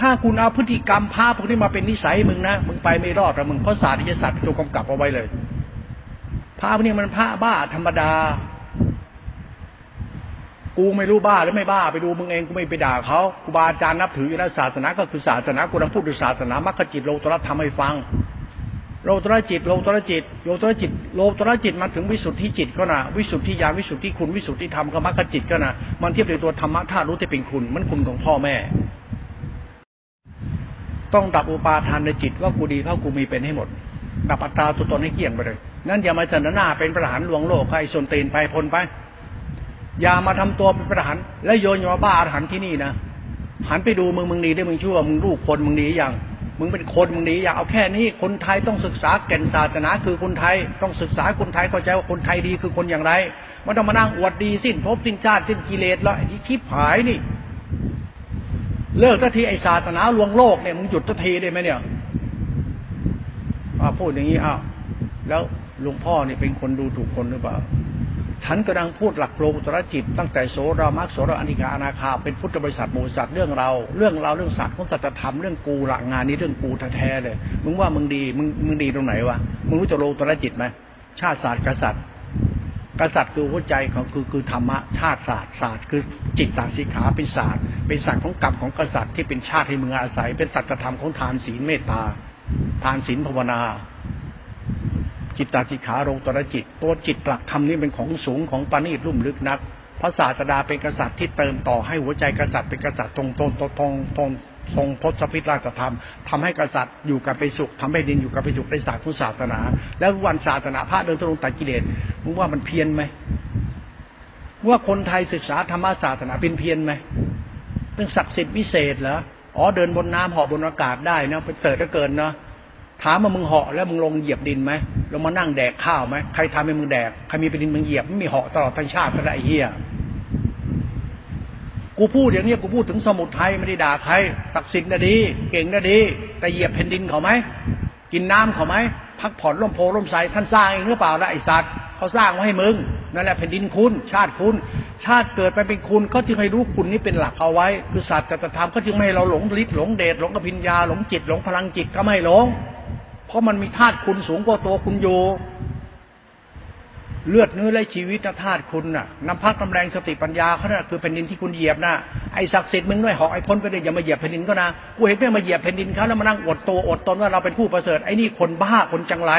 ถ้าคุณเอาพฤติกรรมพระพวกนี้มาเป็นนิสัยมึงนะมึงไปไม่รอดหรอกมึงเพราะศาสตร์วิทยาศาสตร์ตัวกำกับเอาไว้เลยพระพวกนี้มันพระบ้าธรรมดา กูไม่รู้บ้าหรือไม่บ้าไปดูมึงเองกูไม่ไปด่าเขากูบาอาจารย์นับถืออยู่แล้วศาสนาก็คือศาสนากูต้องพูดถึงศาสนามรรคจิตโลตระทำให้ฟังโลตรจิตโลตรจิตโลตรจิตโลตรจิตมาถึงวิสุทธิจิตก็นะวิสุทธิญาณวิสุทธิคุณวิสุทธิธรรมก็มรรคจิตก็นะมันเทียบในตัวธรรมะธาตุรู้ที่เป็นคุณมันคุณของพ่อแม่ ต้องดับอุปาทานในจิตว่ากูดีเพราะกูมีเป็นให้หมด ดับอัตตาตัวตนให้เกี่ยงไปเลย นั่นอย่ามาเสนอหน้าเป็นประหารหลวงโลกใครส่วนตีนไปพลไป อย่ามาทำตัวเป็นประหารแล้วโยนมาบ้าอาหารที่นี่นะหันไปดูมึงมึงดีได้มึงชั่วมึงลูกคนมึงดีอย่างมึงเป็นคนมึงดีอย่างเอาแค่นี้คนไทยต้องศึกษาแก่นศาสนาคือคนไทยต้องศึกษาคนไทยเข้าใจว่าคนไทยดีคือคนอย่างไรไม่ต้องมานั่งอวดดีสิ้นภพสิ้นชาติสิ้นกิเลสแล้วไอ้ที่ชิบหายนี่ เลิกทัทีไอศาสนาลวงโลกเนี่ยมึงหยุดทัทีได้ไหมเนี่ยพูดอย่างนี้อ้าวแล้วหลวงพ่อเนี่ยเป็นคนดูถูกคนหรือเปล่าฉันกำลังพูดหลักโลกุตรจิต ตั้งแต่โสรามักโสราอนิกาอนาคาเป็นพุทธบริษัทหมู่สัตว์เรื่องเรา เรื่องเราเรื่องสัตว์ของสัจธรรมเรื่องกูหลักงานนี้เรื่องกูแท้ๆเลย มึงว่ามึงดีมึงมึงดีตรงไหนวะมึงรู้จักโลกุตรจิตไหมชาติศาสตร์กษัตริย์ กษัตริย์คือหัวใจของคือคือธรรมะชาติศาสตร์ศาสตร์ คือจิตตาสิขาเป็นศาสตร์ เป็นศาสตร์ของกรรมของกษัตริย์ที่เป็นชาติให้มึงอาศัย เป็นสัจธรรมของทานศีลเมตตา ทานศีลภาวนา จิตตาจิขาโรงตรจิต ตัวจิตหลักธรรมนี้เป็นของสูงของปานีรุ่มลึกนักพระศาสดาเป็นกษัตริย์ที่เติมต่อให้หัวใจกษัตริย์เป็นกษัตริย์ตรงตรงตรงตรง ทรงทศพิธราชธรรมทำให้กษัตริย์อยู่กับไปสุขทำให้ดินอยู่กับไปสุขในศาสตร์ทุศาสนา แล้ววันศาสนาพระเดินตรงตัดกิเลสมึงว่ามันเพี้ยนไหมว่าคนไทยศึกษาธรรมศาสนาเป็นเพี้ยนไหมเรื่องศักดิ์สิทธิ์วิเศษเหรออ๋อเดินบนน้ำเหาะบนอากาศได้นะเป็นเติร์ดเกินเนาะถามว่ามึงเหาะแล้วมึงลงเหยียบดินไหมลงมานั่งแดกข้าวไหมใครทำให้มึงแดกใครมีเป็นดินมึงเหยียบไม่มีเหาะตลอดทั้งชาติก็ได้เฮีย กูพูดอย่างนี้กูพูดถึงสมุทรไทยไม่ได้ด่าใครตักสินนะดี เก่งนะดี แต่เหยียบแผ่นดินเขาไหมกินน้ำเขาไหมพักผ่อนร่มโพร่มใสท่านสร้างเองหรือเปล่าละไอสัตว์เขาสร้างมาให้มึงนั่นแหละแผ่นดินคุณ ชาติคุณ ชาติเกิดไปเป็นคุณเขาจึงให้รู้คุณนี้เป็นหลักเอาไว้ คือศาสตร์จตธรรมเขาจึงไม่ให้เราหลงฤทธิ์หลงเดชหลงกพิญญาหลงจิตหลงพลังจิตก็ไม่หลง เพราะมันมีธาตุคุณสูงกว่าตัวคุณอยู่ เลือดเนื้อและชีวิตธาตุคุณน่ะน้ำพักน้ำแรงสติปัญญาเขาน่ะคือแผ่นดินที่คุณเหยียบน่ะไอ้ศักดิ์สิทธิ์มึงด้วยหอกไอ้พ้นไปเลยอย่ามาเหยียบแผ่นดินก็นะกูเห็นเพื่มาเหยียบแผ่นดินเขาแล้วมานั่งอดตัวอดตนว่าเราเป็นผู้ประเสริฐไอ้นี่คนบ้าคนจังไร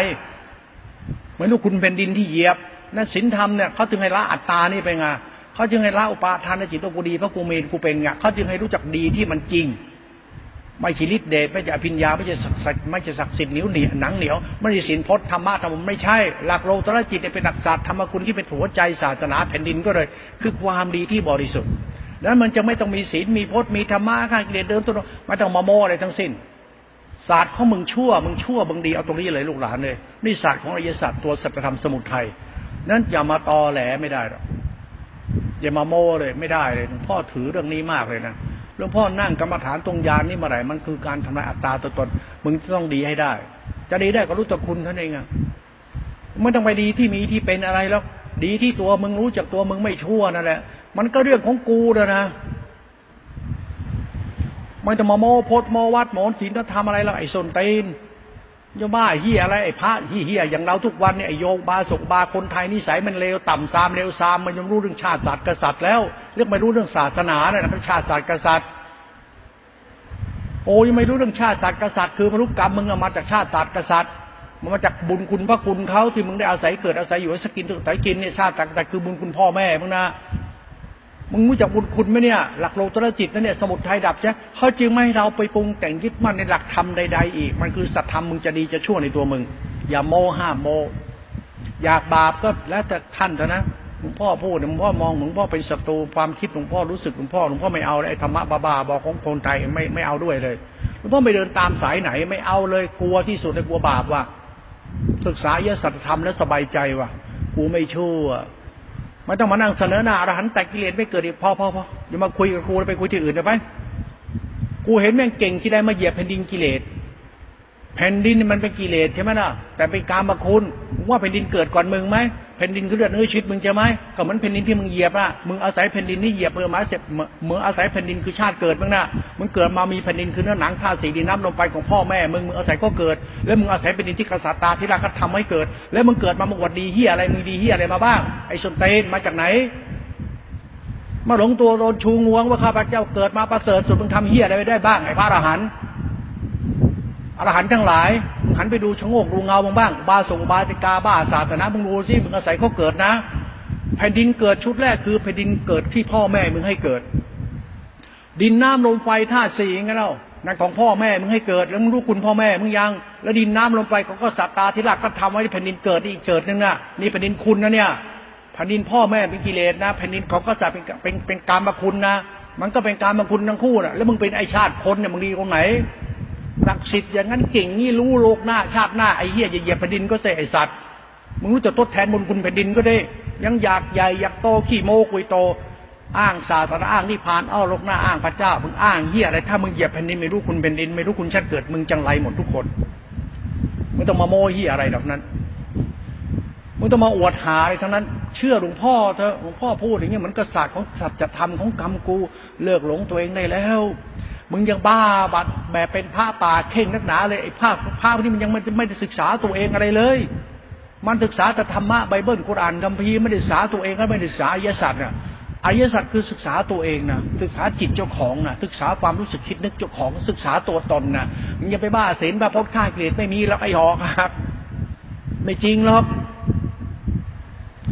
เหมือนคุณแผ่นดินที่เหยียบนั่นศีลธรรมเนี่ยเขาจึงให้ละอัตตานี่ไปไงเขาจึงให้ละอุปาทานในจิตตัวกูดีเพราะกูเมนกูเป็นไงเขาจึงให้รู้จักดีที่มันจริง ไม่ใช่ฤทธิเดชไม่ใช่อภิญญาไม่ใช่ศักดิ์ไม่ใช่ศักดิ์สิทธิ์นิ้วเหนียวหนังเหนียวไม่ใช่ศีลพจน์ธรรมะธรรมไม่ใช่ หลักโลตระจิตเป็นหลักศาสตร์ธรรมคุณที่เป็นหัวใจศาสนาแผ่นดินก็เลย คือความดีที่บริสุทธิ์ แล้วมันจะไม่ต้องมีศีลมีพจน์มีธรรมะข้างกิเลสเดินตัวไม่ต้องมาโมอะไรทั้งสิ้น ศาสตร์ของมึงชั่วมึงชั่วบางดีเอาตรงนี้เลยลูกหลานเลยนี่ศาสตร์ของอริยศาสตร์ตัวสัจธรรมสมุทัยนั้นอย่ามาตอแหลไม่ได้หรอกอย่ามาโมเลยไม่ได้เลยพ่อถือเรื่องนี้มากเลยนะ หลวงพ่อนั่งกรรมฐานตรงยานนี่เมื่อไหร่มันคือการทำลายอัตตาตัวตนมึงต้องดีให้ได้ จะดีได้ก็รู้จักคุณท่านเองอะไม่ต้องไปดีที่มีที่เป็นอะไรแล้ว ดีที่ตัวมึงรู้จักตัวมึงไม่ชั่วนั่นแหละ มันก็เรื่องของกูแล้วนะไม่ต้องมาโมโพธโมวัดโมนศีลธรรมอะไรแล้วไอ้สนเตน จะบ้าเฮียอะไรไอ้พระเฮียอย่างเราทุกวันเนี่ยไอ้โยบาสกบาคนไทยนิสัยมันเลวต่ำซามเลวซามมันยังรู้เรื่องชาติศาสตร์กษัตริย์แล้วเรื่องไม่รู้เรื่องศาสนาเนี่ยนะชาติศาสตร์กษัตริย์โอ้ยไม่รู้เรื่องชาติศาสตร์กษัตริย์คือมนุษย์กรรมมึงมาจากชาติศาสตร์กษัตริย์มันมาจากบุญคุณพระคุณเขาที่มึงได้อาศัยเกิดอาศัยอยู่สกินสายกินเนี่ยชาติแต่คือบุญคุณพ่อแม่มึงนะ มึงรู้จักบุญคุณไหมเนี่ย หลักโลตระจิตนั่นเนี่ยสมุทัยดับใช่เขาจึงไม่ให้เราไปปรุงแต่งยึดมั่นในหลักธรรมใดๆอีก มันคือสัตธรรมมึงจะดีจะชั่วในตัวมึง อย่าโมห้าโม อยากบาปก็แล้วแต่ท่านเถอะนะหลวงพ่อพูดหลวงพ่อมองหลวงพ่อเป็นศัตรูความคิดหลวงพ่อรู้สึกหลวงพ่อหลวงพ่อไม่เอาไอ้ธรรมะบ้าๆบอกของคนไทยไม่ไม่เอาด้วยเลยหลวงพ่อไม่เดินตามสายไหนไม่เอาเลยกลัวที่สุดเลยกลัวบาปว่ะศึกษาเยสัตธรรมแล้วสบายใจว่ะกูไม่ชั่ว ไม่ต้องมานั่งเสนอหน้าอรหันต์แต่กิเลสไม่เกิดอีกพอพอพออย่ามาคุยกับกูไปคุยที่อื่นได้ไหมกูเห็นแม่งเก่งที่ได้มาเหยียบแผ่นดินกิเลสแผ่นดินมันเป็นกิเลสใช่ไหมล่ะแต่เป็นการมาคุณว่าแผ่นดินเกิดก่อนมึงไหม แผ่นดินคือเลือดเนื้อชีวิตมึงใช่ไหมก็เหมือนแผ่นดินที่มึงเหยียบอะมึงอาศัยแผ่นดินนี่เหยียบเมื่อมาเสร็จเมื่ออาศัยแผ่นดินคือชาติเกิดมึงนะมึงเกิดมามีแผ่นดินคือเนื้อหนังธาตุสีดินน้ำลมไปของพ่อแม่มึงมึงอาศัยก็เกิด แล้วมึงอาศัยแผ่นดินที่กษัตริย์ตาที่ราชทำให้เกิด แล้วมึงเกิดมามึงวัดดีเฮียอะไรมึงดีเฮียอะไรมาบ้างไอ้ชนเตนมาจากไหนมาหลงตัวโดนชูงวงว่าข้าพเจ้าเกิดมาประเสริฐสุดมึงทำเฮียอะไรไปได้บ้างไอ้พระอรหันต์ อรหันต์ทั้งหลายหันไปดูชะโงกดูเงาบ้างบ้างบาส่งบาติกาบ้าศาสนามึงดูสิมึงอาศัยเขาเกิดนะ แผ่นดินเกิดชุดแรกคือแผ่นดินเกิดที่พ่อแม่มึงให้เกิด ดินน้ำลมไฟธาตุสี่งั้นเล่านั่นของพ่อแม่มึงให้เกิด แล้วมึงรู้คุณพ่อแม่มึงยัง แล้วดินน้ำลมไฟเขาก็สัตตาที่รักก็ทำไว้แผ่นดินเกิดอีกเกิดนึงนะนี่แผ่นดินคุณนะเนี่ยแผ่นดินพ่อแม่เป็นกิเลสนะแผ่นดินของกษัตริย์เป็นเป็นเป็นการมาคุณนะมันก็เป็นการมาคุณทั้งคู่นะแล้วมึงเป็นไอชาติคนเนี่ยมึงดีตรงไหน ศักดิ์สิทธิ์อย่างนั้นเก่งนี่รู้โลกหน้าชาติหน้าไอ้เหี้ยเหยียบแผ่นดินก็เสไอสัตว์มึงรู้จะทดแทนบุญคุณแผ่นดินก็ได้ ยังอยากใหญ่อยากโตขี้โมกุยโต อ้างศาสนาอ้างนิพพานอ้อโลกหน้าอ้างพระเจ้ามึงอ้างเหี้ยอะไรถ้ามึงเหยียบแผ่นดินไม่รู้คุณแผ่นดิน ไม่รู้คุณชาติเกิดมึงจังไรหมดทุกคนไม่ต้องมาโมเหี้ยอะไรแบบนั้นมึงต้องมาอวดหาอะไรทั้งนั้น เชื่อหลวงพ่อเถอะหลวงพ่อพูดอย่างเงี้ยเหมือนกษัตริย์ของสัจธรรมของกรรมกู เลิกหลงตัวเองได้แล้ว มึงยังบ้าบัดแบบเป็นผ้าป่าเข่งนักหนาเลยไอ้ผ้าผ้าพวกนี้มันยังไม่ไม่ได้ศึกษาตัวเองอะไรเลย มันศึกษาแต่ธรรมะไบเบิลกุรอานคัมภีร์ไม่ได้ศึกษาตัวเองก็ไม่ได้ศึกษาอริยสัจน่ะอริยสัจคือศึกษาตัวเองนะศึกษาจิตเจ้าของนะศึกษาความรู้สึกคิดนึกเจ้าของ ศึกษาตัวตนนะมึงอย่าไปบ้าศีลบ้าพจน์ข้าเกลียดไม่มีแล้วไอ้หอกครับ ไม่จริงหรอก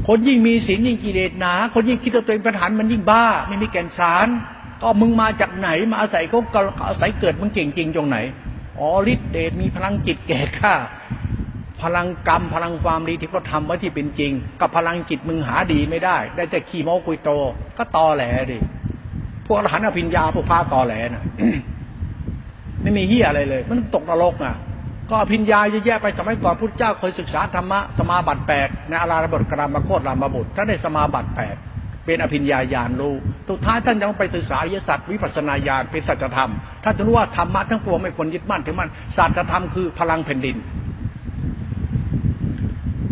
คนยิ่งมีศีลยิ่งกิเลสหนา คนยิ่งคิดว่าตัวเองเป็นหันมันยิ่งบ้า ไม่มีแก่นสาร ก็มึงมาจากไหนมาอาศัยเขาอาศัยเกิดมึงเก่งจริงตรงไหนอ๋อฤทธิเดชมีพลังจิตแก่ข้าพลังกรรมพลังความดีที่เขาทำไว้ที่เป็นจริง กับพลังจิตมึงหาดีไม่ได้ ได้แต่ขี้โม้กุยโต ก็ตอแหลดิพวกอรหันต์อภิญญาพวกพาตอแหลน่ะไม่มีเหี้ยอะไรเลย มันตกนรกอะ ก็อภิญญาเยอะแยะไปสมัยก่อนพุทธเจ้าเคยศึกษาธรรมะสมาบัติแปดในอาราบทกรามโคตรรามบุตรท่านได้สมาบัติแปด เป็นอภิญญาญาณรู้สุดท้ายท่านยังไปศึกษาอริยสัจวิปัสนาญาณเป็นสัจธรรม ท่านจะรู้ว่าธรรมะทั้งปวงไม่ควรยึดมั่นถือมั่นสัจธรรมคือพลังแผ่นดิน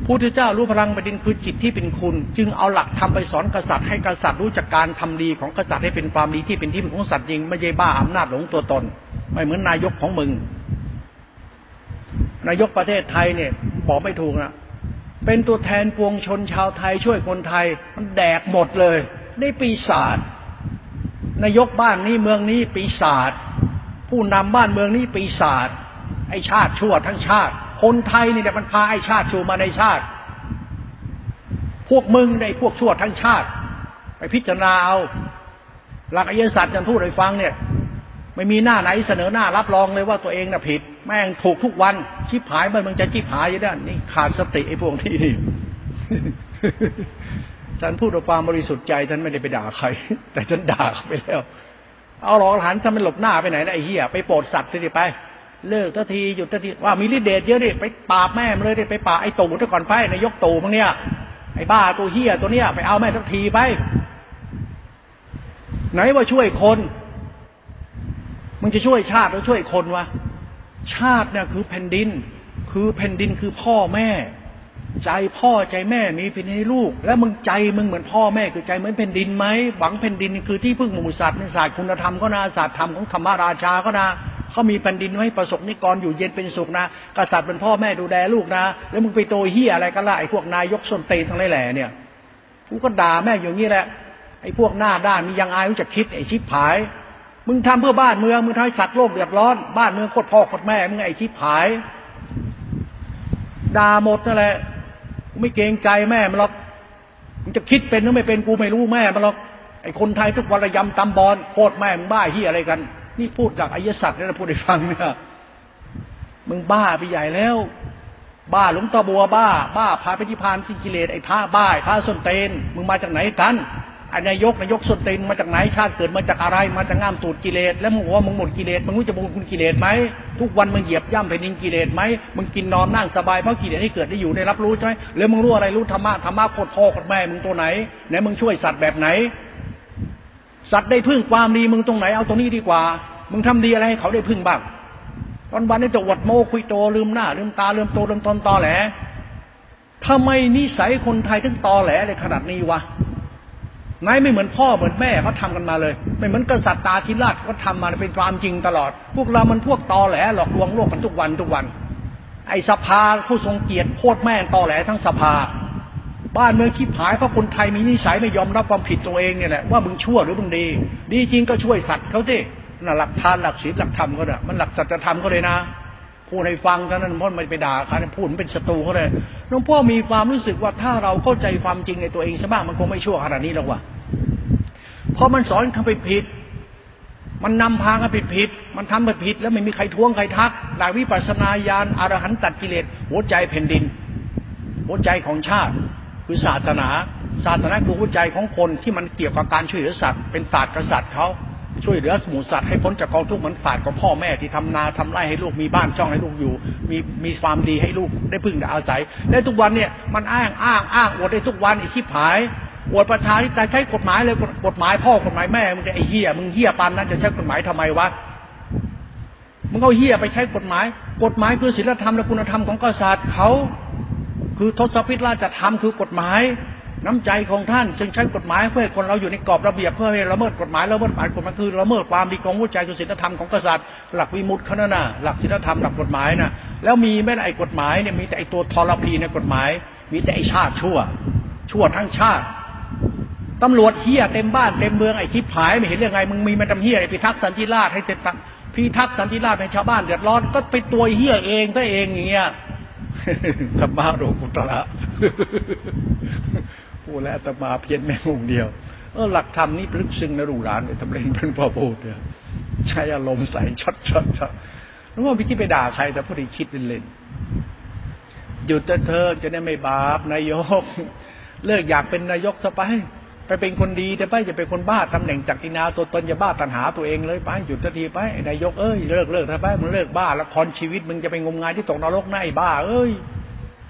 พุทธเจ้ารู้พลังแผ่นดินคือจิตที่เป็นคุณ จึงเอาหลักทำไปสอนกษัตริย์ให้กษัตริย์รู้จักการทำดีของกษัตริย์ให้เป็นความดีที่เป็นที่ของสัตว์จริงไม่ใช่บ้าอำนาจหลงตัวตน ไม่เหมือนนายกของมึง นายกประเทศไทยเนี่ยบอกไม่ถูกนะ เป็นตัวแทนปวงชนชาวไทยช่วยคนไทย มันแดกหมดเลย ได้ปีศาจนายกบ้านนี้เมืองนี้ปีศาจผู้นำบ้านเมืองนี้ปีศาจไอชาติชั่วทั้งชาติ คนไทยนี่แหละมันพาไอชาติชั่วมาในชาติ พวกมึงในพวกชั่วทั้งชาติ ไปพิจารณาเอาหลักอริยสัจจะพูดให้ฟังเนี่ย ไม่มีหน้าไหนเสนอหน้ารับรองเลยว่าตัวเองน่ะผิด แม่งถูกทุกวันชิบหายมันมันจะชิบหายอยู่ด้านนี่ขาดสติไอ้พวกที่นี่ฉันพูดด้วยความบริสุทธิ์ใจฉันไม่ได้ไปด่าใคร แต่ฉันด่าเขาไปแล้ว เอาหลอกหันทำเป็นหลบหน้าไปไหนนะไอ้เหี้ยไปโปรดสัตว์สิไป เลิกทันทีหยุดทันทีว่ามีฤทธิ์เดชเยอะดิไปปราบแม่มาเลยดิไปปราบไอ้ตู่ถ้าก่อนไปนายกตู่มั้งเนี่ยไอ้บ้าตัวเหี้ยตัวเนี้ยไปเอาแม่ทันทีไป ไหนว่าช่วยคน มึงจะช่วยชาติหรือช่วยคนวะชาติเนี่ยคือแผ่นดิน คือแผ่นดินคือพ่อแม่ ใจพ่อใจแม่มีเพียงให้ลูก แล้วมึงใจมึงเหมือนพ่อแม่คือใจเหมือนแผ่นดินไหมหวังแผ่นดินคือที่พึ่งหมู่สัตว์ในศาสตร์คุณธรรมก็นาศาสตร์ธรรมของธรรมราชาก็นาเขามีแผ่นดินไว้ประสบนิกรอยู่เย็นเป็นสุขนะกษัตริย์เป็นพ่อแม่ดูแลลูกนะ แล้วมึงไปโตเฮียอะไรกันล่ะไอ้พวกนายกส้นเตนทั้งหลายแหล่เนี่ยกูก็ด่าแม่อย่างนี้แหละไอ้พวกหน้าด้านมียังอายรู้จักคิดไอ้ชิบหาย มึงทำเพื่อบ้านเมือง มึงทำให้สัตว์โลกเดือดร้อน บ้านเมืองโคตรพ่อโคตรแม่ มึงไอ้ชิบหาย ด่าหมดนั่นแหละ ไม่เกรงใจแม่มันหรอก มึงจะคิดเป็นหรือไม่เป็นกูไม่รู้แม่มันหรอก ไอ้คนไทยทุกวันระยำตำบอลโคตรแม่ มึงบ้าเฮียอะไรกัน นี่พูดจากอายสัตว์นี่นะพูดให้ฟังเนี่ย มึงบ้าไปใหญ่แล้ว บ้าหลวงตาบัวบ้า บ้าพาไปที่พานสิกิเลสไอ้ท่าบ้าท่าส้นเตน มึงมาจากไหนกัน อ้นายกนายกส้นเตนมาจากไหนชาติเกิดมาจากอะไร มาจากง่ามตูดกิเลสแล้วมึงว่ามึงหมดกิเลสมึงรู้จะบุญคุณกิเลสไหมทุกวันมึงเหยียบย่ำแผ่นดินกิเลสไหมมึงกินนอนนั่งสบายเพราะกิเลสที่เกิดได้อยู่ได้รับรู้ใช่ไหมแล้วมึงรู้อะไรรู้ธรรมะธรรมะโคตรพ่อโคตรแม่มึงตัวไหนไหนมึงช่วยสัตว์แบบไหน สัตว์ได้พึ่งความดีมึงตรงไหนเอาตรงนี้ดีกว่า มึงทำดีอะไรให้เขาได้พึ่งบ้างวันวันนี้จะวัดโมคุยโตลืมหน้าลืมตาลืมโตลืมตอนตอแหลทำไมนิสัยคนไทยถึงตอแหลเลยขนาดนี้วะ นายไม่เหมือนพ่อเหมือนแม่เขาทากันมาเลย ไม่เหมือนกษัตริย์ตาธิราชเขาทามาเป็นความจริงตลอด พวกเรามันพวกตอแหลหลอกลวงโลกกันทุกวันทุกวัน ไอสภาผู้ทรงเกียรติโคตรแม่งตอแหลทั้งสภา บ้านเมืองคิดหายเพราะคนไทยมีนิสัยไม่ยอมรับความผิดตัวเองเนี่ยแหละว่ามึงชั่วหรือมึงดี ดีจริงก็ช่วยสัตว์เขาสิน่ะหลักทานหลักศีลหลักธรรมก็ได้มันหลักสัจธรรมก็เลยนะ พูดให้ฟังเท่านั้นพราะไม่ไปด่าใครพูดมันเป็นศัตรูเขาเลยหลวงพ่อมีความรู้สึกว่าถ้าเราเข้าใจความจริงในตัวเองสักบ้างมันคงไม่ชั่วขนาดนี้หรอกว่ะเพราะมันสอนทำไปผิด มันนำพากันผิดผิด มันทำไปผิด แล้วไม่มีใครท้วงใครทักหลักวิปัสสนาญาณอรหันตัดกิเลสหัวใจแผ่นดิน หัวใจของชาติคือศาสนา ศาสนาคือหัวใจของคนที่มันเกี่ยวกับการช่วยเหลือสัตว์เป็นศาสตร์กษัตริย์เขา ช่วยเหลือสมุสัตว์ให้พ้นจากกองทุกข์เหมือนฝาดของพ่อแม่ที่ทำนาทำไร่ให้ลูกมีบ้านช่องให้ลูกอยู่ มีมีความดีให้ลูกได้พึ่งได้อาศัย และทุกวันเนี่ยมันอ้างอ้างอ้างอวดได้ทุกวันอีกขี้ผายอวดประชาธิปไตยใช้กฎหมายเลยกฎหมายพ่อกฎหมายแม่มึงไอ้เหี้ยมึงเหี้ยปันนั้นจะใช้กฎหมายทำไมวะมึงเอาเหี้ยไปใช้กฎหมาย กฎหมายคือศีลธรรมและคุณธรรมของกษัตริย์เขาคือทศพิธราชธรรมคือกฎหมาย น้ำใจของท่านจึงใช้กฎหมายเพื่อคนเราอยู่ในกรอบระเบียบเพื่อให้ละเมิดกฎหมายละเมิดหมายกฎหมายคือละเมิดความดีของหัวใจคือศีลธรรมของกษัตริย์หลักวิมุตติขานะหลักศีลธรรมหลักกฎหมายนะแล้วมีไม่ได้ไอ้กฎหมายเนี่ยมีแต่ไอ้ตัวทรพีในกฎหมาย มีแต่ไอ้ชาติชั่ว ชั่วทั้งชาติตำรวจเฮียเต็มบ้านเต็มเมืองไอ้ชิบหายไม่เห็นเรื่องไงมึงมีมาทำเฮียไอ้พิทักษ์สันติราษให้เต็มพิทักษ์สันติราษให้ชาวบ้านเดือดร้อนก็ไปตัวเฮียเองตัวเองอย่างเงี้ยธรรมะโลกุตระ พูดแล้วตมาเพี้ยนแม่งงเดียว เออหลักธรรมนี่ลึกซึ้งนะรูหลานเลยทำเล่นเป็นพ่อพูดเนี่ยใช้อารมณ์ใส่ช็อตช็อตช็อตแล้วว่าพี่คิดไปด่าใคร แต่พูดคิดเล่นๆหยุดเธอจะได้ไม่บาปนายก เลิกอยากเป็นนายกซะไปไปเป็นคนดีแต่ไปจะเป็นคนบ้าตำแหน่งจักรินาตัวตนจะบ้าตัณหาตัวเองเลยไปหยุดทันทีไปนายกเอ้ยเลิกเลิกถ้าไปมึงเลิกบ้าละครชีวิตมึงจะไปงมงายที่ตกนรกหน้าไอ้บ้า เอ้ย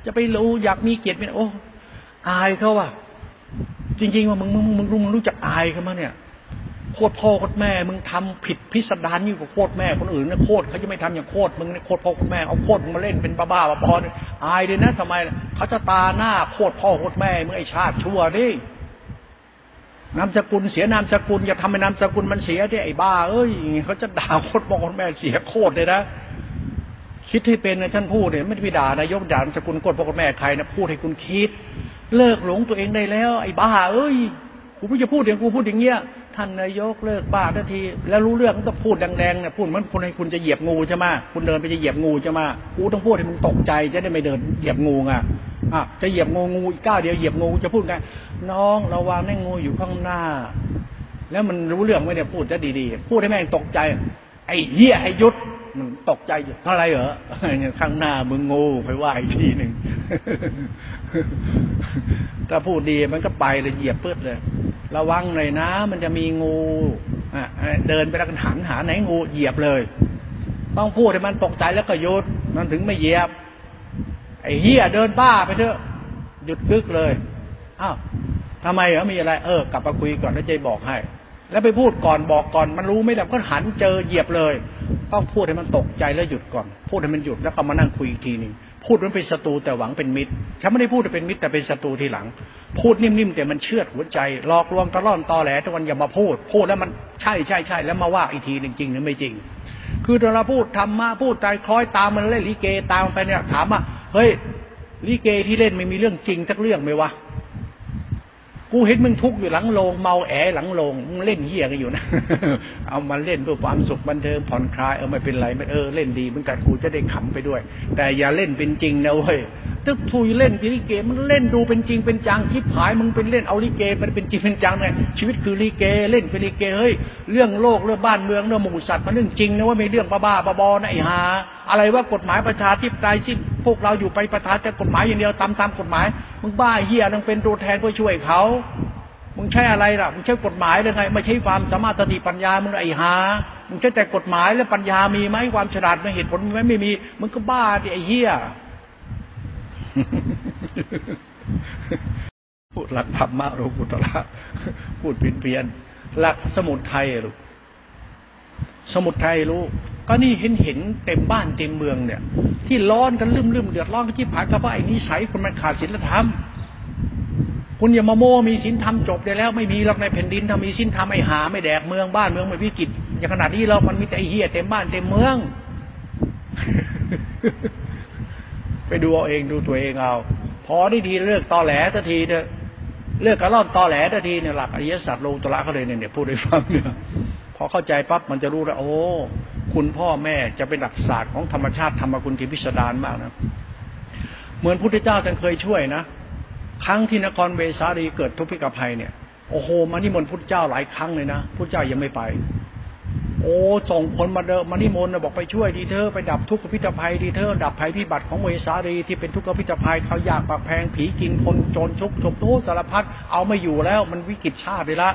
จะไปรู้อยากมีเกียรติเป็นโอ้อายเขาว่ะ จริงๆว่ามึงมึงมึงรู้มึงรู้จักอายเขามาเนี่ยโคตรพ่อโคตรแม่ มึงทำผิดพิสดารยิ่งกว่าโคตรแม่คนอื่นนะโคตรเขาจะไม่ทำอย่างโคตรมึงเนี่ยโคตรพ่อโคตรแม่เอาโคตรมาเล่นเป็นบ้าบ้าบอนอายเลยนะทำไมเขาจะตาหน้าโคตรพ่อโคตรแม่มึงไอชาติชั่วดินามสกุลเสียนามสกุลอย่าทำให้นามสกุลมันเสียดิไอ้บ้าเอ้ยเขาจะด่าโคตรพ่อโคตรแม่เสียโคตรเลยนะ คิดให้เป็นนะท่านพูดเนี่ยไม่ได้ไปด่านายกด่านามสกุลโคตรพ่อคตรแม่ใครนะพูดให้คุณคิด เลิกหลงตัวเองได้แล้ว ไอ้บ้า เอ้ยกูไม่จะพูดอย่างกูพูดอย่างเงี้ยท่านนายกเลิกบ้าทันที แล้วรู้เรื่องต้องพูดแรงๆเนี่ยพูดมือนคนให้คุณจะเหยียบงูใช่ไหมคุณเดินไปจะเหยียบงูใช่ไหมกูต้องพูดให้มึงตกใจจะได้ไม่เดินเหยียบงูไงอะจะเหยียบงูงูอีกก้าวเดียวเหยียบงูจะพูดไงน้องระวังแม่งูอยู่ข้างหน้า แล้วมันรู้เรื่องไม่ได้พูดจะดีๆ พูดให้แม่งตกใจ ไอ้เหี้ยไอ้ยุด มันตกใจอยู่อะไรเหรอข้างหน้ามึงงูไปว่าอีกทีหนึ่งถ้าพูดดีมันก็ไปเลยเหยียบเปื้ดเลย ระวังหน่อยนะ มันจะมีงูอะเดินไปแล้วกันหันหาไหนงูเหยียบเลย ต้องพูดให้มันตกใจแล้วก็หยุดมันถึงไม่เหยียบ ไอ้เหี้ยเดินบ้าไปเถอะ หยุดกึกเลยอ้าวทำไมเหรอมีอะไร เออกลับมาคุยก่อนแล้วใจบอกให้ แล้วไปพูดก่อนบอกก่อน มันรู้ไม่ได้ก็หันเจอเหยียบเลย ต้องพูดให้มันตกใจแล้วหยุดก่อน พูดให้มันหยุดแล้วก็มานั่งคุยอีกทีหนึ่งพูดมันเป็นศัตรูแต่หวังเป็นมิตรฉันไม่ได้พูดเป็นมิตรแต่เป็นศัตรูทีหลัง พูดนิ่มๆแต่มันเชื่อดหัวใจหลอกลวงตะล่อนตอแหลทุกวันอย่ามาพูด พูดแล้วมันใช่ใช่ใช่แล้วมาว่าอีกทีหนึ่งจริงหรือไม่จริง คือเราพูดทำมาพูดใจคล้อยตามมันเล่นลิเกตามไปเนี่ยถามว่าเฮ้ยลิเกที่เล่นไม่มีเรื่องจริงสักเรื่องไหมวะ กูเห็นมึงทุกข์อยู่หลังโรงเมาแอหลังโรงมึงเล่นเฮี้ยกันอยู่นะเอามาเล่นเพื่อความสุขบันเทิงผ่อนคลายเออไม่เป็นไรไม่เออเล่นดีเหมือนกันกูจะได้ขำไปด้วย แต่อย่าเล่นเป็นจริงนะเว้ยตึกทุยเล่นลิเกมันเล่นดูเป็นจริงเป็นจังทิพหายมึงเป็นเล่นเอาลิเกมันเป็นจริงเป็นจังไงชีวิตคือลิเกเล่นเป็นลิเกเฮ้ยเรื่องโลกเรื่องบ้านเมืองเรื่องหมู่สัตว์มันเรื่องจริงนะว่าไม่เรื่องบ้าๆบอๆนะไอ้หาอะไรว่ากฎหมายประชาธิปไตยที่พวกเราอยู่ไปประชาแต่กฎหมายอย่างเดียวตามตามกฎหมายมึงบ้าเฮียนังเป็นตัวแทนเพื่อช่วยเขามึงใช้อะไรล่ะมึงใช้กฎหมายหรือไงไม่ใช่ความสามารถสติปัญญามึงไอ้หามึงใช้แต่กฎหมายแล้วปัญญามีไหมความฉลาดไม่เหตุผลมีไหมไม่มีมึงก็บ้าดิไอ้เหี้ยพูดหลักธรรมะโลกุตระพูดเปลี่ยนหลักสมุทไทยลูก สมุทไทยรู้ ก็นี่เห็นเห็นเต็มบ้านเต็มเมืองเนี่ย ที่ร้อนกันลืมลืมเดือดร้อนกันที่ผายกับว่าะไอ้นิสัยคนมันขาดศีลธรรมคุณอย่ามาโม้มีสินธรรมจบได้แล้วไม่มีหรอกในแผ่นดินถ้ามีสินธรรมไอ้หาไม่แดกเมืองบ้านเมืองไม่วิกฤตอย่างขนาดนี้เรามันมีแต่ไอ้เฮียเต็มบ้านเต็มเมือง ไปดูเอาเองดูตัวเองเอา พอได้ทีเลิกตอแหลทันทีเถอะเลิกกระล่อนตอแหลทันทีเนี่ยหลักอริยสัจโลตระเขาเลยเนี่ยพูดให้ฟังเนี่ย อเข้าใจปั๊บมันจะรู้แล้ว โอ้คุณพ่อแม่จะเป็นหลักศาสตร์ของธรรมชาติธรรมคุณที่พิสดารมากนะเหมือนพุทธเจ้าท่านเคยช่วยนะครั้งที่นครเวสาลีเกิดทุพพิกภัยเนี่ยโอ้โหมานิมนต์พุทธเจ้าหลายครั้งเลยนะพุทธเจ้ายังไม่ไป โอ้ส่งคนมาเดิมมานิมนต์บอกไปช่วยดีเธอไปดับทุกขพิจภัยดีเธอดับภัยพิบัติของเวสาลีที่เป็นทุกขพิจภัยเขาอยากปากแพงผีกินคนจรชุกชมโตสารพัดเอาไม่อยู่แล้วมันวิกฤตชาติเลยละ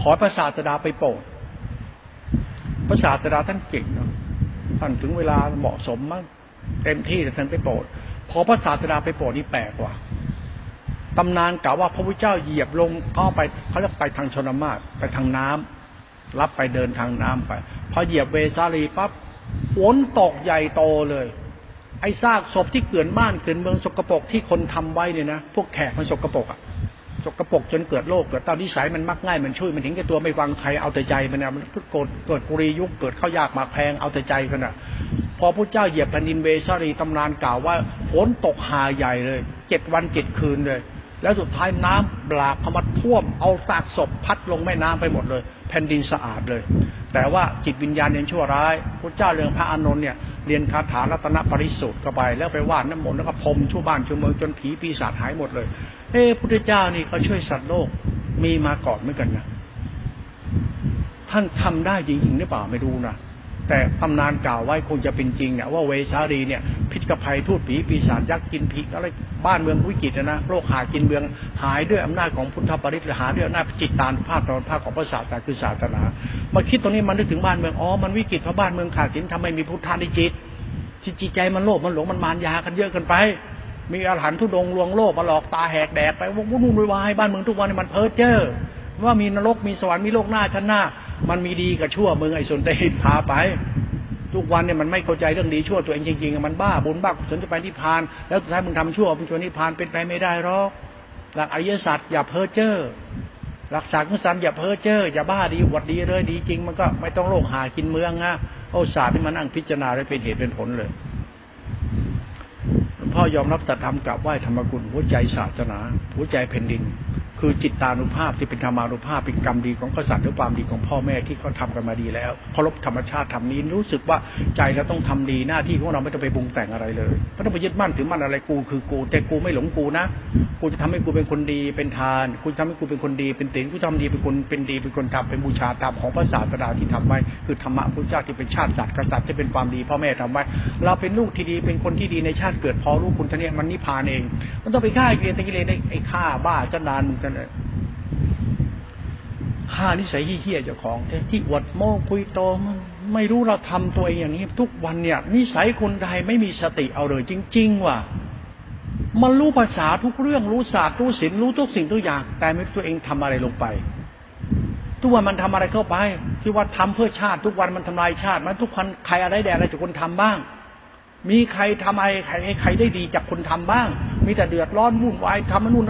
ขอพระศาสดาไปโปรด ระศาสดาท่านเก่งเนาะท่านถึงเวลาเหมาะสมมั้งเต็มที่แต่ท่านไปโปรดพอพระศาสดาไปโปรดนี่แปลกกว่าตำนานกล่าวว่าพระพุทธเจ้าเหยียบลงก็ไปเขาเรียกไปทางชนมาศไปทางน้ำรับไปเดินทางน้ำไป พอเหยียบเวสาลีปั๊บฝนตกใหญ่โตเลย ไอ้ซากศพที่เกิดบ้านเกิดเมืองสกปรกที่คนทำไว้เนี่ยนะพวกแขกมันสกปรกอะ สกปรกจนเกิดโรคเกิดตามนิสัยมันมักง่ายมันช่วยมันถึงแก่ตัวไม่ฟังใครเอาแต่ใจมันนะมันเกิดเกิดกุรียุคเกิดข้าวยากมาแพงเอาแต่ใจกันนะพอพระเจ้าเหยียบแผ่นดินเวสาลีตำนานกล่าวว่าฝนตกหาใหญ่เลยเจ็ดวันเจ็ดคืนเลย แล้วสุดท้ายน้ำบลากเข้ามาท่วมเอาซากศพพัดลงแม่น้ำไปหมดเลย แผ่นดินสะอาดเลย แต่ว่าจิตวิญญาณเรียนชั่วร้ายพระเจ้าเรืองพระอานนท์เนี่ยเรียนคาถารัตนปริสุทธิ์เข้าไป แล้วไปวาดน้ำมนต์แล้วก็พรมชั่วบ้านชั่วเมืองจนผีปีศาจหายหมดเลยเอ้พุทธเจ้านี่เขาช่วยสัตว์โลกมีมาก่อนเหมือนกันนะท่านทำได้จริงๆหรือเปล่าไม่รู้นะ แต่ตำนานกล่าวไว้คงจะเป็นจริงเนี่ยว่าเวชารีเนี่ยพิษกภัยทูตผีปีศาจยักษ์กินผีอะไรบ้านเมืองวิกฤตนะโรคหากินเมืองหายด้วยอำนาจของพุทธปริตหาด้วยอำนาจจิตตานภาพตอนภาพของพระศาสนาคือศาสนามาคิดตรงนี้มันนึกถึงบ้านเมืองอ๋อมันวิกฤตเพราะบ้านเมืองขาดสินทำไมมีพุทธานิจิตที่จิตใจมันโลภมันหลงมันมารยากันเยอะเกินไป มีอาหารทุดงลวงโลภมาหลอกตาแหกแดกไปวุ่นวุ่นวายบ้านเมืองทุกวันมันเพ้อเจ้อว่ามีนรกมีสวรรค์มีโลกหน้าชั้นหน้า มันมีดีกับชั่วมึงไอ้สนเตหินพาไป ทุกวันเนี่ยมันไม่เข้าใจเรื่องดีชั่วตัวเองจริงๆมันบ้าบุญบ้ากุศลจะไปนิพพาน แล้วสุดท้ายมึงทำชั่วมึงชวนนิพพานเป็นไปไม่ได้หรอกหลักอริยสัจอย่าเพ้อเจ้อหลักศาสตร์ของสันอย่าเพ้อเจ้ออย่าบ้าดีวัดดีเลยดีจริง มันก็ไม่ต้องโลกหากินเมืองนะโอ้ศาสตร์ที่มันนั่งพิจารณาได้เป็นเหตุเป็นผลเลยพ่อยอมรับสัจธรรมกับไหว้ธรรมกุลหัวใจศาสนาหัวใจแผ่นดิน คือจิตตานุภาพที่เป็นธรรมานุภาพเป็นกรรมดีของกษัตริย์หรือความดีของพ่อแม่ที่เขาทากันมาดีแล้วเคารพธรรมชาติทำนี้รู้สึกว่าใจเราต้องทำดีหน้าที่ของเราไม่ต้องไปบุงแต่งอะไรเลยไม่ต้องไปยึดมั่นถือมั่นอะไรกูคือกู แต่กูไม่หลงกูนะกูจะทำให้กูเป็นคนดีเป็นทานกูจะทำให้กูเป็นคนดีเป็นติ่งกูทำดีเป็นคนเป็นดีเป็นคนทำเป็นบูชาตามของพระศาสดาที่ทำไว้คือธรรมะพระเจ้าที่เป็นชาติศาสตร์กษัตริย์ที่เป็นความดีพ่อแม่ทำไว้เราเป็นลูกที่ดีเป็นคนที่ดีในชาติเกิดพอรู้คุณท่านเนี่ยมันนิพพานเอง มันต้องไปฆ่ากิเลสกิเลสไอ้ฆ่าบ้าจันดานกันฆ่านิสัยเฮี้ยเจ้าของที่อวดโม้คุยโตมันไม่รู้เราทำตัวเองอย่างนี้ ทุกวันเนี่ย นิสัยคนใดไม่มีสติเอาเลยจริง ๆ ว่ะมันรู้ภาษาทุกเรื่องรู้ศาสตร์รู้ศิลป์รู้ทุกสิ่งทุกอย่าง แต่ไม่ตัวเองทำอะไรลงไป ทุกวันมันทำอะไรเข้าไป ที่ว่าทำเพื่อชาติ ทุกวันมันทำลายชาติ มันทุกคนใครอะไรแดดอะไรจากคนทำบ้าง มีใครทำอะไรใครใครได้ดีจากคนทำบ้าง มีแต่เดือดร้อนวุ่นวายทำมันนู่น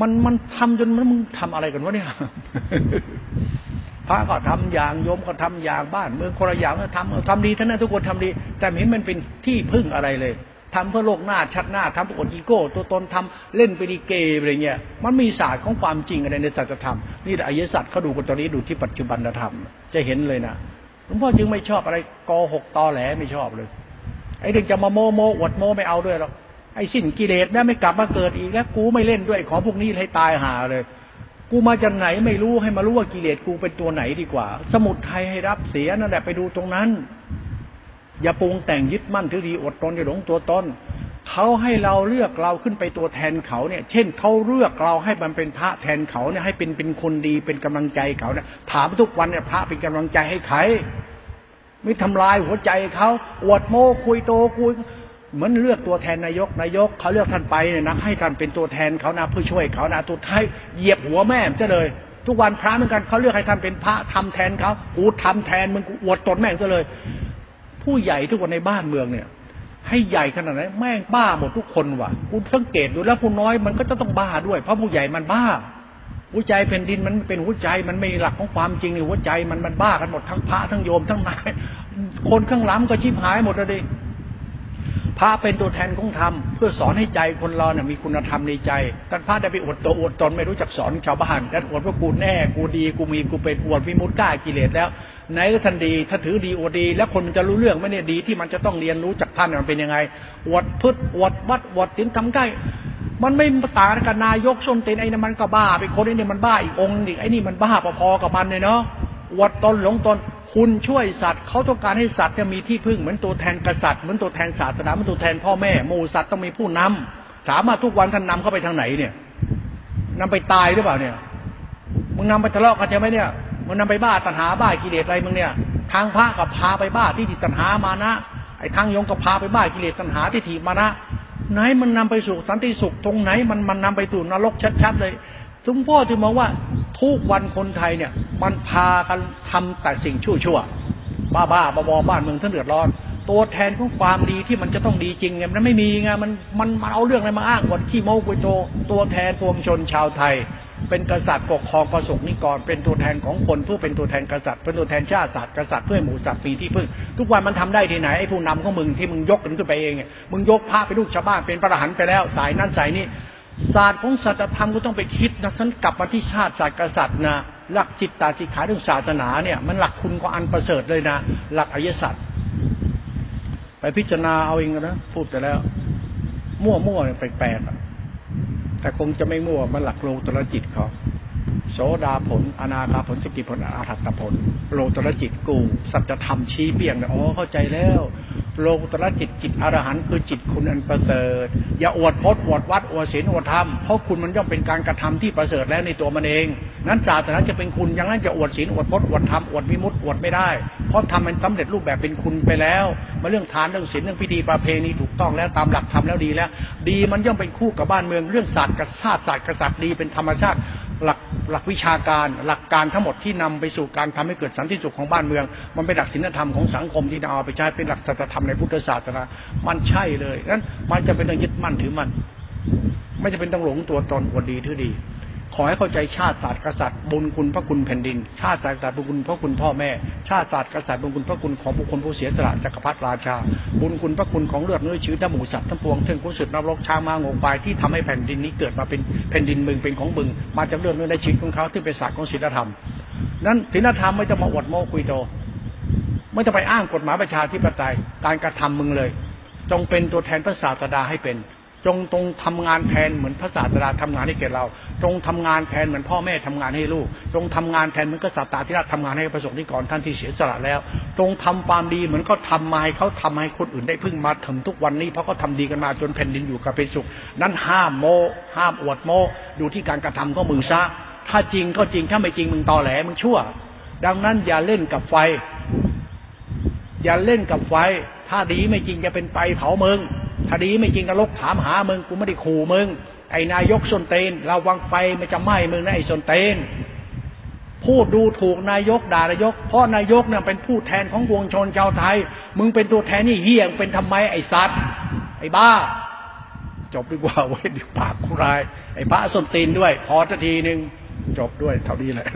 มันมันทำจนมันมึงทำอะไรกันวะเนี่ยพระก็ทำอย่างโยมก็ทำอย่างบ้าน เมืองคนละอย่างก็ทำทำดีท่านนั้นทุกคนทำดี แต่ไม่เห็นมันเป็นที่พึ่งอะไรเลยทำเพื่อโลกหน้าชัดหน้าทำเพื่ออดอีโก้ ตัวตนทำเล่นไปดีเกย์อะไรเงี้ย มันมีศาสตร์ของความจริงอะไรในศาสตร์ธรรมนี่อายศาสตร์เขาดูกันตอนนี้ดูที่ปัจจุบันธรรม จะเห็นเลยนะหลวงพ่อจึงไม่ชอบอะไรกอหกตอแหลไม่ชอบเลยไอ้เด็กจะมาโมโมอวดโมไม่เอาด้วยหรอก ไอ้สิ้นกิเลสแล้วไม่กลับมาเกิดอีกแล้วกูไม่เล่นด้วยของพวกนี้ให้ตายหาเลย กูมาจากไหนไม่รู้ให้มารู้ว่ากิเลสกูเป็นตัวไหนดีกว่า สมุดไทยให้รับเสียนั่นแหละไปดูตรงนั้น อย่าปรุงแต่งยึดมั่นถือดีอดตนอย่าหลงตัวตนเขาให้เราเลือกเราขึ้นไปตัวแทนเขาเนี่ย เช่นเขาเลือกเราให้มันเป็นพระแทนเขาเนี่ยให้เป็นเป็นคนดีเป็นกำลังใจเขาเนี่ยถามทุกวันเนี่ยพระเป็นกำลังใจให้ใครไม่ทำลายหัวใจเขาอวดโม้คุยโตคุย เหมือนเลือกตัวแทนนายกนายกเขาเลือกท่านไปเนี่ยนะให้ท่านเป็นตัวแทนเขานะเพื่อช่วยเขานะตัวท้ายเหยียบหัวแม่จะเลย ทุกวันพระเหมือนกันเขาเลือกให้ท่านเป็นพระทำแทนเขากูทำแทนมึงกูอวดตนแม่งซะเลย ผู้ใหญ่ทุกคนในบ้านเมืองเนี่ย ให้ใหญ่ขนาดไหนแม่งบ้าหมดทุกคนว่ะกูสังเกตดูแล้วผู้น้อยมันก็จะต้องบ้าด้วย เพราะผู้ใหญ่มันบ้าหัวใจเป็นดินมันเป็นหัวใจมันไม่หลักของความจริงในหัวใจมันมันบ้ากันหมดทั้งพระทั้งโยมทั้งนายคนข้างหลังก็ชิบหายหมดเลย พระเป็นตัวแทนของธรรมเพื่อสอนให้ใจคนเราเนี่ยมีคุณธรรมในใจท่านพระได้ไปอวดตัวอวดตนไม่รู้จักสอนชาวบ้านแต่อวดว่ากูแน่กูดีกูมีกูเป็นอวดวิมุตติกล้ากิเลสแล้วไหนก็ท่านดีถ้าถือดีอวดดี แล้วคนมันจะรู้เรื่องไม่เนี่ยดีที่มันจะต้องเรียนรู้จากท่านมันเป็นยังไงอวดพุทธอวดวัดอวดสินทำใกล้มันไม่ต่างกับนายกส้นเต็นไอ้นี่มันก็บ้าไปคนไอ้นี่มันบ้าอีกองค์อีกไอ้นี่มันบ้าพอๆกับมันเลยเนาะอวดตนหลงตน คุณช่วยสัตว์เขาต้องการให้สัตว์จะมีที่พึ่งเหมือนตัวแทนกษัตริย์เหมือนตัวแทนศาสนาเหมือนตัวแทนพ่อแม่หมูสัตว์ต้องมีผู้นำถามมาทุกวันท่านนำเข้าไปทางไหนเนี่ยนำไปตายหรือเปล่าเนี่ยมึงนำไปทะเลาะกันใช่ไหมเนี่ยมึงนำไปบ้าตัณหาบ้ากิเลสอะไรมึงเนี่ย ทางพระกับพาไปบ้าที่ติตัณหามานะไอ้ทางยงกับพาไปบ้ากิเลสตัณหาที่ถีมานะไหนมันนำไปสู่สันติสุขตรงไหน มันมันนำไปสู่นรกชัดๆเลย ทุกพ่อจึงมองว่าทุกวันคนไทยเนี่ย มันพากันทำแต่สิ่งชั่วชั่วบ้าบ้าบอบอบ้านเมืองท่านเดือดร้อน ตัวแทนของความดีที่มันจะต้องดีจริงไงมันไม่มีไงมันมันมันเอาเรื่องอะไรมาอ้างวันที่โม้กุยโตตัวแทนปวงชนชาวไทย เป็นกษัตริย์ปกครองประสบนิกร เป็นตัวแทนของคนเพื่อเป็นตัวแทนกษัตริย์เป็นตัวแทนชาติศาสตร์กษัตริย์เพื่อหมู่สัตว์ปีที่พึ่งทุกวันมันทำได้ที่ไหนไอ้ผู้นำของมึงที่มึงยกขึ้นไปเองมึงยกพระไปลูกชาวบ้านเป็นประหันไปแล้ว สายนั้นสายนี้ ศาสตร์ของศาสัจธรรมก็ต้องไปคิดนะฉันกลับมาที่ชาติศาสตร์กษัตริย์นะหลักจิตตาจิขาเรื่องศาสนาเนี่ยมันหลักคุณก็อันประเสริฐเลยนะ หลักอริยสัจไปพิจารณาเอาเองนะพูดไปแล้ว มั่วมั่วเนี่ยแปลกๆแต่คงจะไม่มั่วมันหลักโลตรจิตเขาโสดาผล อนาคาผลสกิผลอาหัตผล โลตรจิตกู สัจธรรมชี้เปี่ยงเนี่ยอ๋อเข้าใจแล้ว โลตรจิตจิตอรหันต์คือจิตคุณอันประเสริฐ อย่าอวดพจน์อวดวัดอวดศีลอวดธรรมเพราะคุณมันย่อมเป็นการกระทำที่ประเสริฐแล้วในตัวมันเอง นั้นศาสนาจะเป็นคุณอย่างนั้นจะอวดศีลอวดพจน์อวดธรรมอวดวิมุตติอวดไม่ได้ เพราะทำมันสำเร็จรูปแบบเป็นคุณไปแล้วมาเรื่องทานเรื่องศีลเรื่องพิธีประเพณีถูกต้องแล้วตามหลักธรรมแล้วดีแล้ว ดีมันย่อมเป็นคู่กับบ้านเมืองเรื่องศาสตร์กับชาติศาสตร์กษัตริย์ดีเป็นธรรมชาติ หลักหลักวิชาการหลักการทั้งหมดที่นำไปสู่การทำให้เกิดสันติสุขของบ้านเมือง มันเป็นหลักศีลธรรมของสังคมที่เอาไปใช้เป็นหลักสัจธรรมในพุทธศาสนา มันใช่เลยนั้นมันจะเป็นต้องยึดมั่นถือมั่นไม่จะเป็นต้องหลงตัวตนอวดดีถือดี ขอให้เข้าใจชาติศาสตร์กษัตริย์บุญคุณพระคุณแผ่นดิน ชาติศาสตร์บุญคุณพระคุณพ่อแม่ ชาติศาสตร์กษัตริย์บุญคุณพระคุณของบุคคลผู้เสียสละจักรพรรดิราชา บุญคุณพระคุณของเลือดเนื้อชื้อทั้งหมูสัตว์ทั้งปวงทั้งกุศลนรกช้างมางงปลายที่ทำให้แผ่นดินนี้เกิดมาเป็นแผ่นดินมึงเป็นของมึง มาจากเลือดเนื้อในชีวิตของเขาที่เป็นศาสตร์ของศีลธรรม นั้นศีลธรรมไม่จะมาอวดโม้คุยโตไม่จะไปอ้างกฎหมายประชาธิปไตยการกระทำมึงเลย จงเป็นตัวแทนพระศาสดาให้เป็น จงตรงทำงานแทนเหมือนพระศาสดาทำงานให้แก่เรา จงทำงานแทนเหมือนพ่อแม่ทำงานให้ลูก จงทำงานแทนเหมือนกษัตริย์ที่ราชทำงานให้ประสบนิกรท่านที่เสียสละแล้ว จงทำความดีเหมือนก็ทำมาให้เขาทำให้คนอื่นได้พึ่งมาถึงทุกวันนี้เพราะเขาทาดีกันมาจนแผ่นดินอยู่กับเป็นสุข นั้นห้ามโมห้ามอวดโมดูที่การกระทำก็มึงซะถ้าจริงก็จริงถ้าไม่จริงมึงตอแหลมึงชั่ว ดังนั้นอย่าเล่นกับไฟ อย่าเล่นกับไฟ ถ้าดีไม่จริงจะเป็นไฟเผามึง ถ้าดีไม่จริงนรกถามหามึง กูไม่ได้ขู่มึง ไอ้นายกสนเตนเราวางไฟมันจะไหม้มึงนะไอ้สนเตนพูดดูถูกนายกด่านายก เพราะนายกเนี่ยเป็นผู้แทนของปวงชนชาวไทย มึงเป็นตัวแทนนี่เฮี้ยงเป็นทำไมไอ้สัตว์ไอ้บ้า จบดีกว่าเว้ยดี๋ยวปากกูราย ไอ้พระส้นตีนด้วย พอทีหนึ่งจบด้วยเท่านี้แหละ